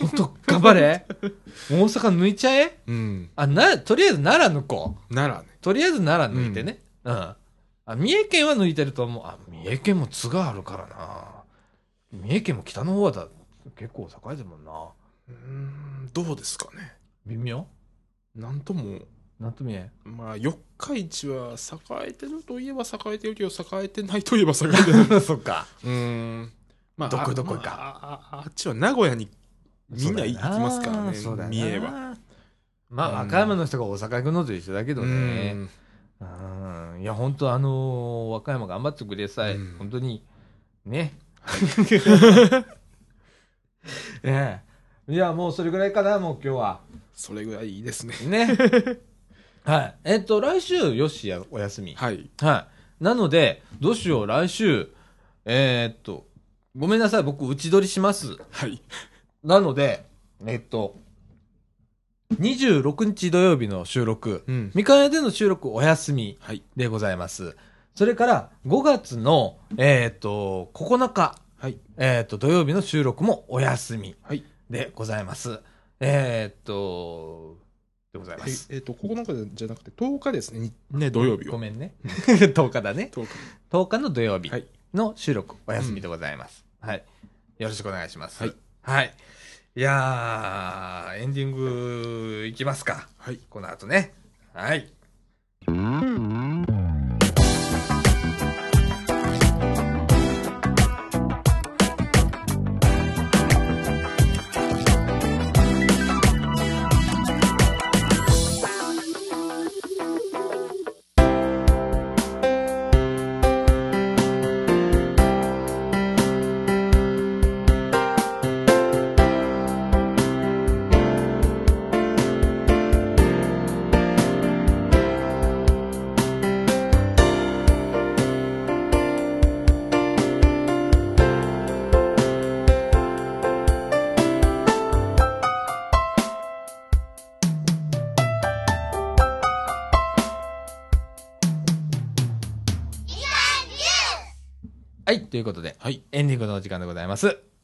本当頑張れ？大阪抜いちゃえ？うん。あ、な、とりあえず奈良抜こう。ならね。とりあえず奈良抜いてね。うん。あ、三重県は抜いてると思う。あ、三重県も津があるからな。三重県も北の方はだ、結構栄えてるもんな。うん、どうですかね。微妙？なんとも、なんと見え。まあ、四日市は栄えてるといえば栄えてるけど、栄えてないといえば栄えてない。そっか。うん。まあ、どこあどこかまあああっちは名古屋にみんな行きますからね、そうだよな三重は。。まあ、うん和歌山の人が大阪行くのと一緒だけどね。うん。いや、本当あのー和歌山頑張ってくれさい。うん本当に。ね。ええ。いや、もうそれぐらいかな、もう今日は。それぐらいいいですね。ね。はい。えっと、来週、よしや、お休み。はい。はい。なので、どうしよう、来週、えーっと、ごめんなさい、僕、打ち取りします。はい。なので、えっと、26日土曜日の収録、うん。三河屋での収録お休みはい。でございます。それから、5月の、えーっと、9日、はい。えーっと、土曜日の収録もお休みはい。でございます。えーっと、でございまえす。えっと、9日じゃなくて10日ですね。にね、土曜日は。ごめんね。10日だね。10日。10日の土曜日はいの収録、お休みでございます。はい。よろしくお願いします。はい。はい。いやー、エンディングいきますか。はい。この後ね。はい。はい。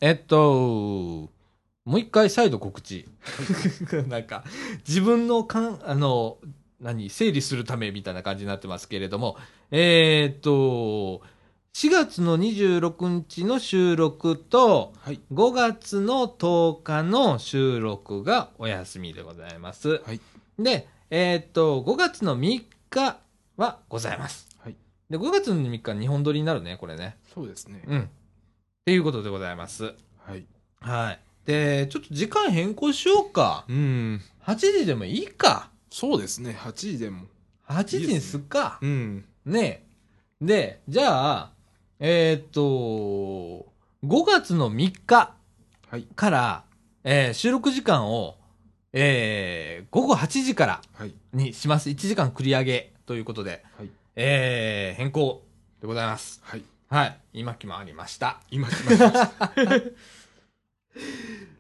えっと、もう一回再度告知。なんか、自分のかん、あの、何、整理するためみたいな感じになってますけれども、えーっと、4月の26日の収録と、はい。5月の10日の収録がお休みでございます。はい。で、えーっと、5月の3日はございます。はい。で、5月の3日日本撮りになるね、これね。そうですね。うん。っていうことでございます。はい。はい。で、ちょっと時間変更しようか。うん。8時でもいいか。そうですね。8時でも。8時にすっか。うん。ねえ。で、じゃあ、えーっと、5月の3日はい。から、えー収録時間を、えー午後8時からはい。にします。1時間繰り上げということで、はい。えー変更でございます。はい。はい。今決まりました。今決まりました。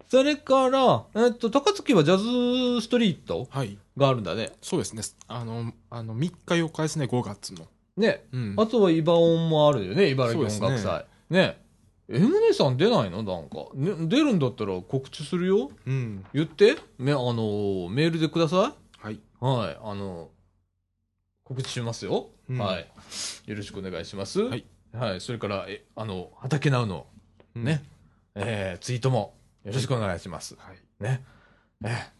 それから、えっと、高槻はジャズストリートはい。があるんだね。そうですね。あの、あの、3日4日ですね、5月の。ね。うん。あとはイバオンもあるよね、茨城音楽祭。ね。M 姉さん出ないの？なんか、ね。出るんだったら告知するよ。うん。言って。め、あの、メールでくださはい。い。はい。あの、告知しますよ。うんはい。よろしくお願いします。はい。はい。それから、え、あの、畑直の、うんね。えー、ツイートもよろしくお願いします。はい。ね。え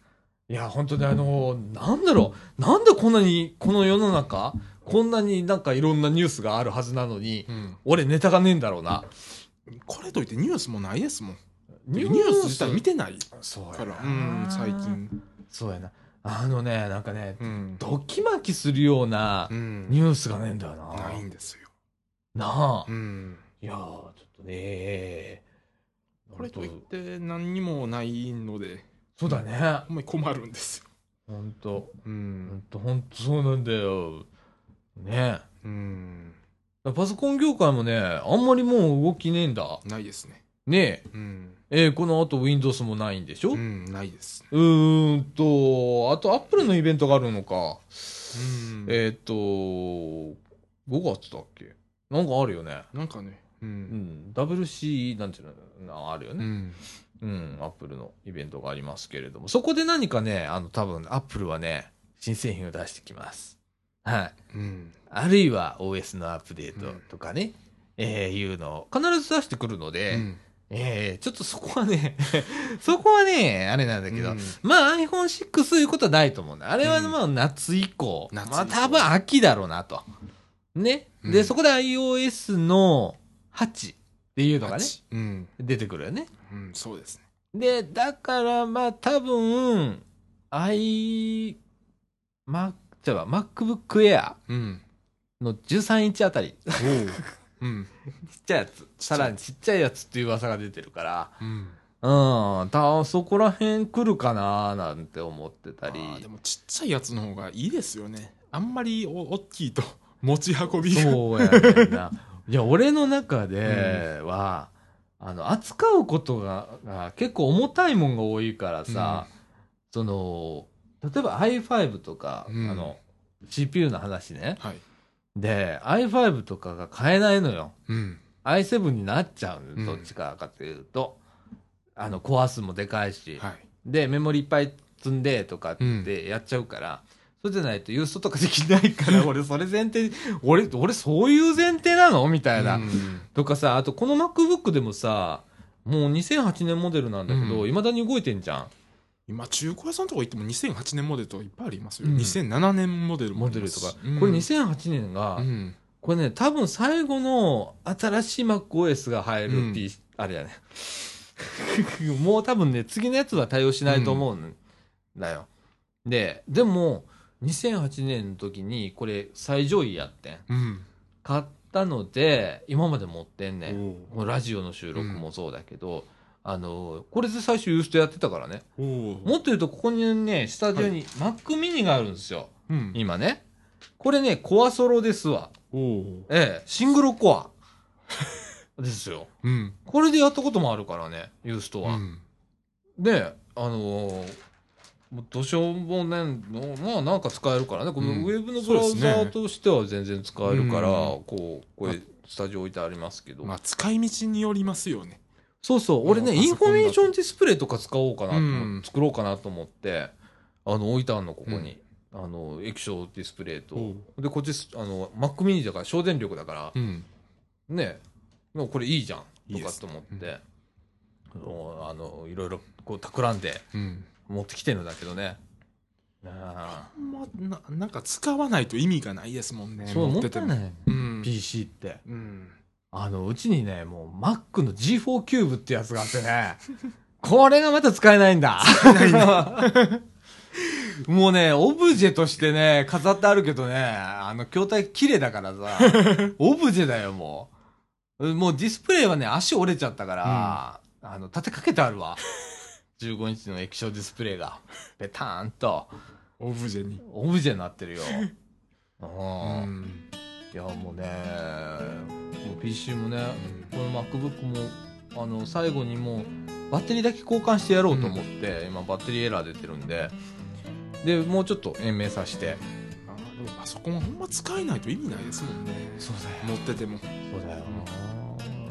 え。いや、本当にあの、なんだろう。なんでこんなに、この世の中、こんなになんかいろんなニュースがあるはずなのに、うん。俺ネタがねえんだろうな。これといってニュースもないですもん。ニニュース自体見てないそうやなから。うん、最。近。そうやな。あのね、なんかね、うん。ドキマキするようなうん。ニュースがねえんだよな。ないんですよ。なあ。うん。いやー、ちょっとねこれといって何にもないので、そうだね。ほんまに困るんですよ。ほんと。ほうんん。と、ほんとそうなんだよ。ねうん。え。パソコン業界もね、あんまりもう動きねえんだ。ないですね。ねえ。うん。えーこの後 Windows もないんでしょ、う、うんないです。ーんと、あと Apple のイベントがあるのか。うん。えーっと、5月だっけ？なんかあるよね。なんかね、う。うんん。WC なんていうのあるよね。うん。うん。Apple のイベントがありますけれども。そこで何かね、あの多分 Apple はね、新製品を出してきます。はい。うん。あるいは OS のアップデートとかね、えーいうのを必ず出してくるので、うんえーちょっとそこはね、そこはね、あれなんだけど、うんまあ iPhone6 そういうことはないと思うんだ。あれはうんまあ夏以降、夏以降まあ多分秋だろうなと。ね。で、うんそこで iOS の8っていうのがね、八うん。出てくるよね。うん、そうですね。で、だからまあ多分、i、ま、じゃあ MacBook Air うん。の13インチあたり、ちっおう。うん。ちゃいやつ、さらにちっちゃいやつっていう噂が出てるから、うん。うん、たそこら辺来るかななんて思ってたり。あーでもちっちゃいやつの方がいいですよね。あんまりお大きいと持ち運びが。そうやねんな。いや、俺の中では、あの、扱うことがが結構重たいもんが多いからさ、その、例えば i5 とか、うんあの、CPU の話ね。はい。で、i5 とかが買えないのよ。うん。i7 になっちゃうどっちかかっていうと。あの、コア数もでかいし。はい。で、メモリいっぱい積んでとかってやっちゃうから、それでないと郵送とかできないから、俺それ前提、俺、俺そういう前提なの？みたいな。うんとかさ、あとこの MacBook でもさ、もう2008年モデルなんだけど、うん未だに動いてんじゃん。今中古屋さんとか行っても2008年モデルとかいっぱいありますよ、うん2007年モデルモデルとか。うんこれ2008年が、うんこれね、多分最後の新しい MacOS が入る P、あれやね。もう多分ね、次のやつは対応しないと思うんだよ。で、でも、2008年の時にこれ最上位やってん。うん買ったので、今まで持ってんねん。ラジオの収録もそうだけど、あの、これで最初ユーストやってたからね。おもっと言うと、ここにね、スタジオに Mac mini があるんですよ。うん今ね。これね、コアソロですわ。ええ、シングルコア。ですよ。うんこれでやったこともあるからね、ユーストは。うんで、あのーもうどうしようもねまあなんか使えるからね、このうん。ウェブのブラウザーとしては全然使えるから、うん。こう、これ、スタジオ置いてありますけど。まあ使い道によりますよね。そうそう、俺ね、まあインフォメーションディスプレイとか使おうかなうん。作ろうかなと思って、あの、置いてあんの、ここに。あの、液晶ディスプレイと。で、こっち、あの、Mac mini だから、省電力だから、うん。ねもうこれいいじゃんとかと思ってもうあのいろいろこう企んでうん持ってきてるんだけどね。あ。まななんか使わないと意味がないですもんねあそう持ってても。ねうん。PC って。うん。あのうちにねもう Mac の G4 キューブってやつがあってね。これがまた使えないんだ。もうね、オブジェとしてね、飾ってあるけどね、あの、筐体綺麗だからさ、オブジェだよ、もう。もうディスプレイはね、足折れちゃったから、あの、立てかけてあるわ。15インチの液晶ディスプレイが、ペターンと、オブジェにオブジェになってるよ。う。うんんいや、もうね、もう PC もね、この MacBook も、あの、最後にもう、バッテリーだけ交換してやろうと思って、今バッテリーエラー出てるんで、で、もうちょっと延命させて。あーでもパソコンはほんま使えないと意味ないですもんねそうだよ。持っててもそうだよ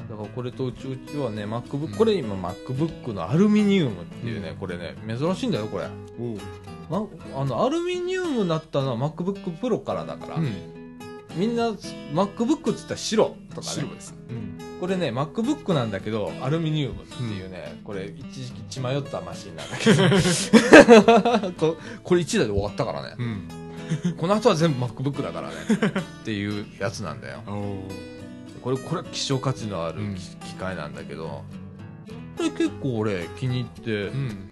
だからこれとうちうちはね MacBook、これ今 MacBook のアルミニウムっていうね、うん。これね珍しいんだよこれ、ま、あのアルミニウムになったのは MacBook Pro からだから、うん。みんな MacBook っつったら白とかね。白です。うん。これね MacBook なんだけどアルミニウムっていうね、これ一時期血迷ったマシンなんだけど。ここれ1台で終わったからね。うん。この後は全部 MacBook だからね。っていうやつなんだよ。おおこれこれ希少価値のあるうん。機機械なんだけど、これ結構俺気に入ってうん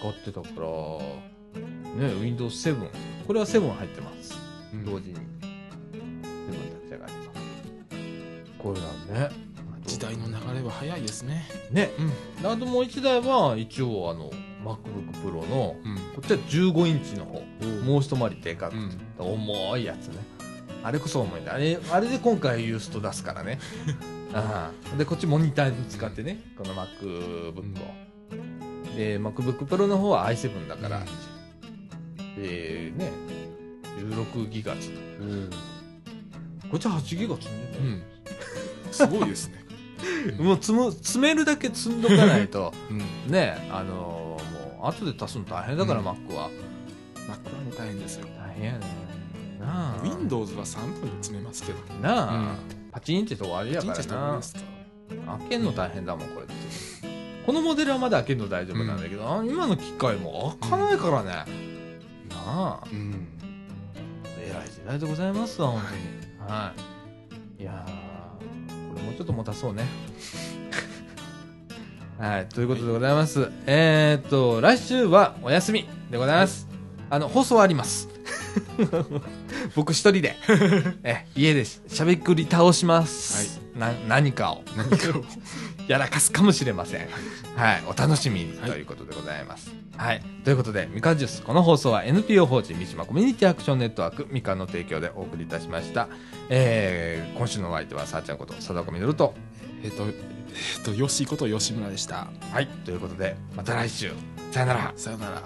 使ってたから、ね Windows 7これは7入ってます、うん。同時に。7立ち上がります。これなんね時代の流れは早いですね。ね。うん。あともう1台は一応あの MacBook Pro のうん。こっちは15インチの方。もう一回りでかく、うん。重いやつねあれこそ重いんだあれあれで今回ユースト出すからね。ああ。でこっちモニターに使ってねこの MacBook を、で MacBook Pro の方は i7 だから、でね16ギガつとこっちは8ギガ積んでね、うん。すごいですね。もう積む積めるだけ積んどかないと。うん。ねあのーもう後で足すの大変だから、うん。Mac は。Mac はね大変ですよ。大変やねなあ。Windows は3分で詰めますけど。なあ、パチンってとこありや一からな。開けんの大変だもんこれ。ってこのモデルはまだ開けんの大丈夫なんだけど、あ今の機械も開かないからね、なあ。うん偉い時代でございますわ本当に。はい、い、やーこれもうちょっと持たそうね。はいということでございます、えー、っと来週はお休みでございます、あの放送はあります 僕一人で。え家でしゃべくり倒します、な何かを。何かを。やらかすかもしれません。はい、お楽しみにということでございます。はい、ということで、みかんジュース、この放送は NPO 法人三島コミュニティアクションネットワークみかんの提供でお送りいたしました。えー、今週のお相手はさあちゃんこと貞子みのると、えっとえっと吉井こと吉村でした。はい、ということで、また来週、さよなら。さよなら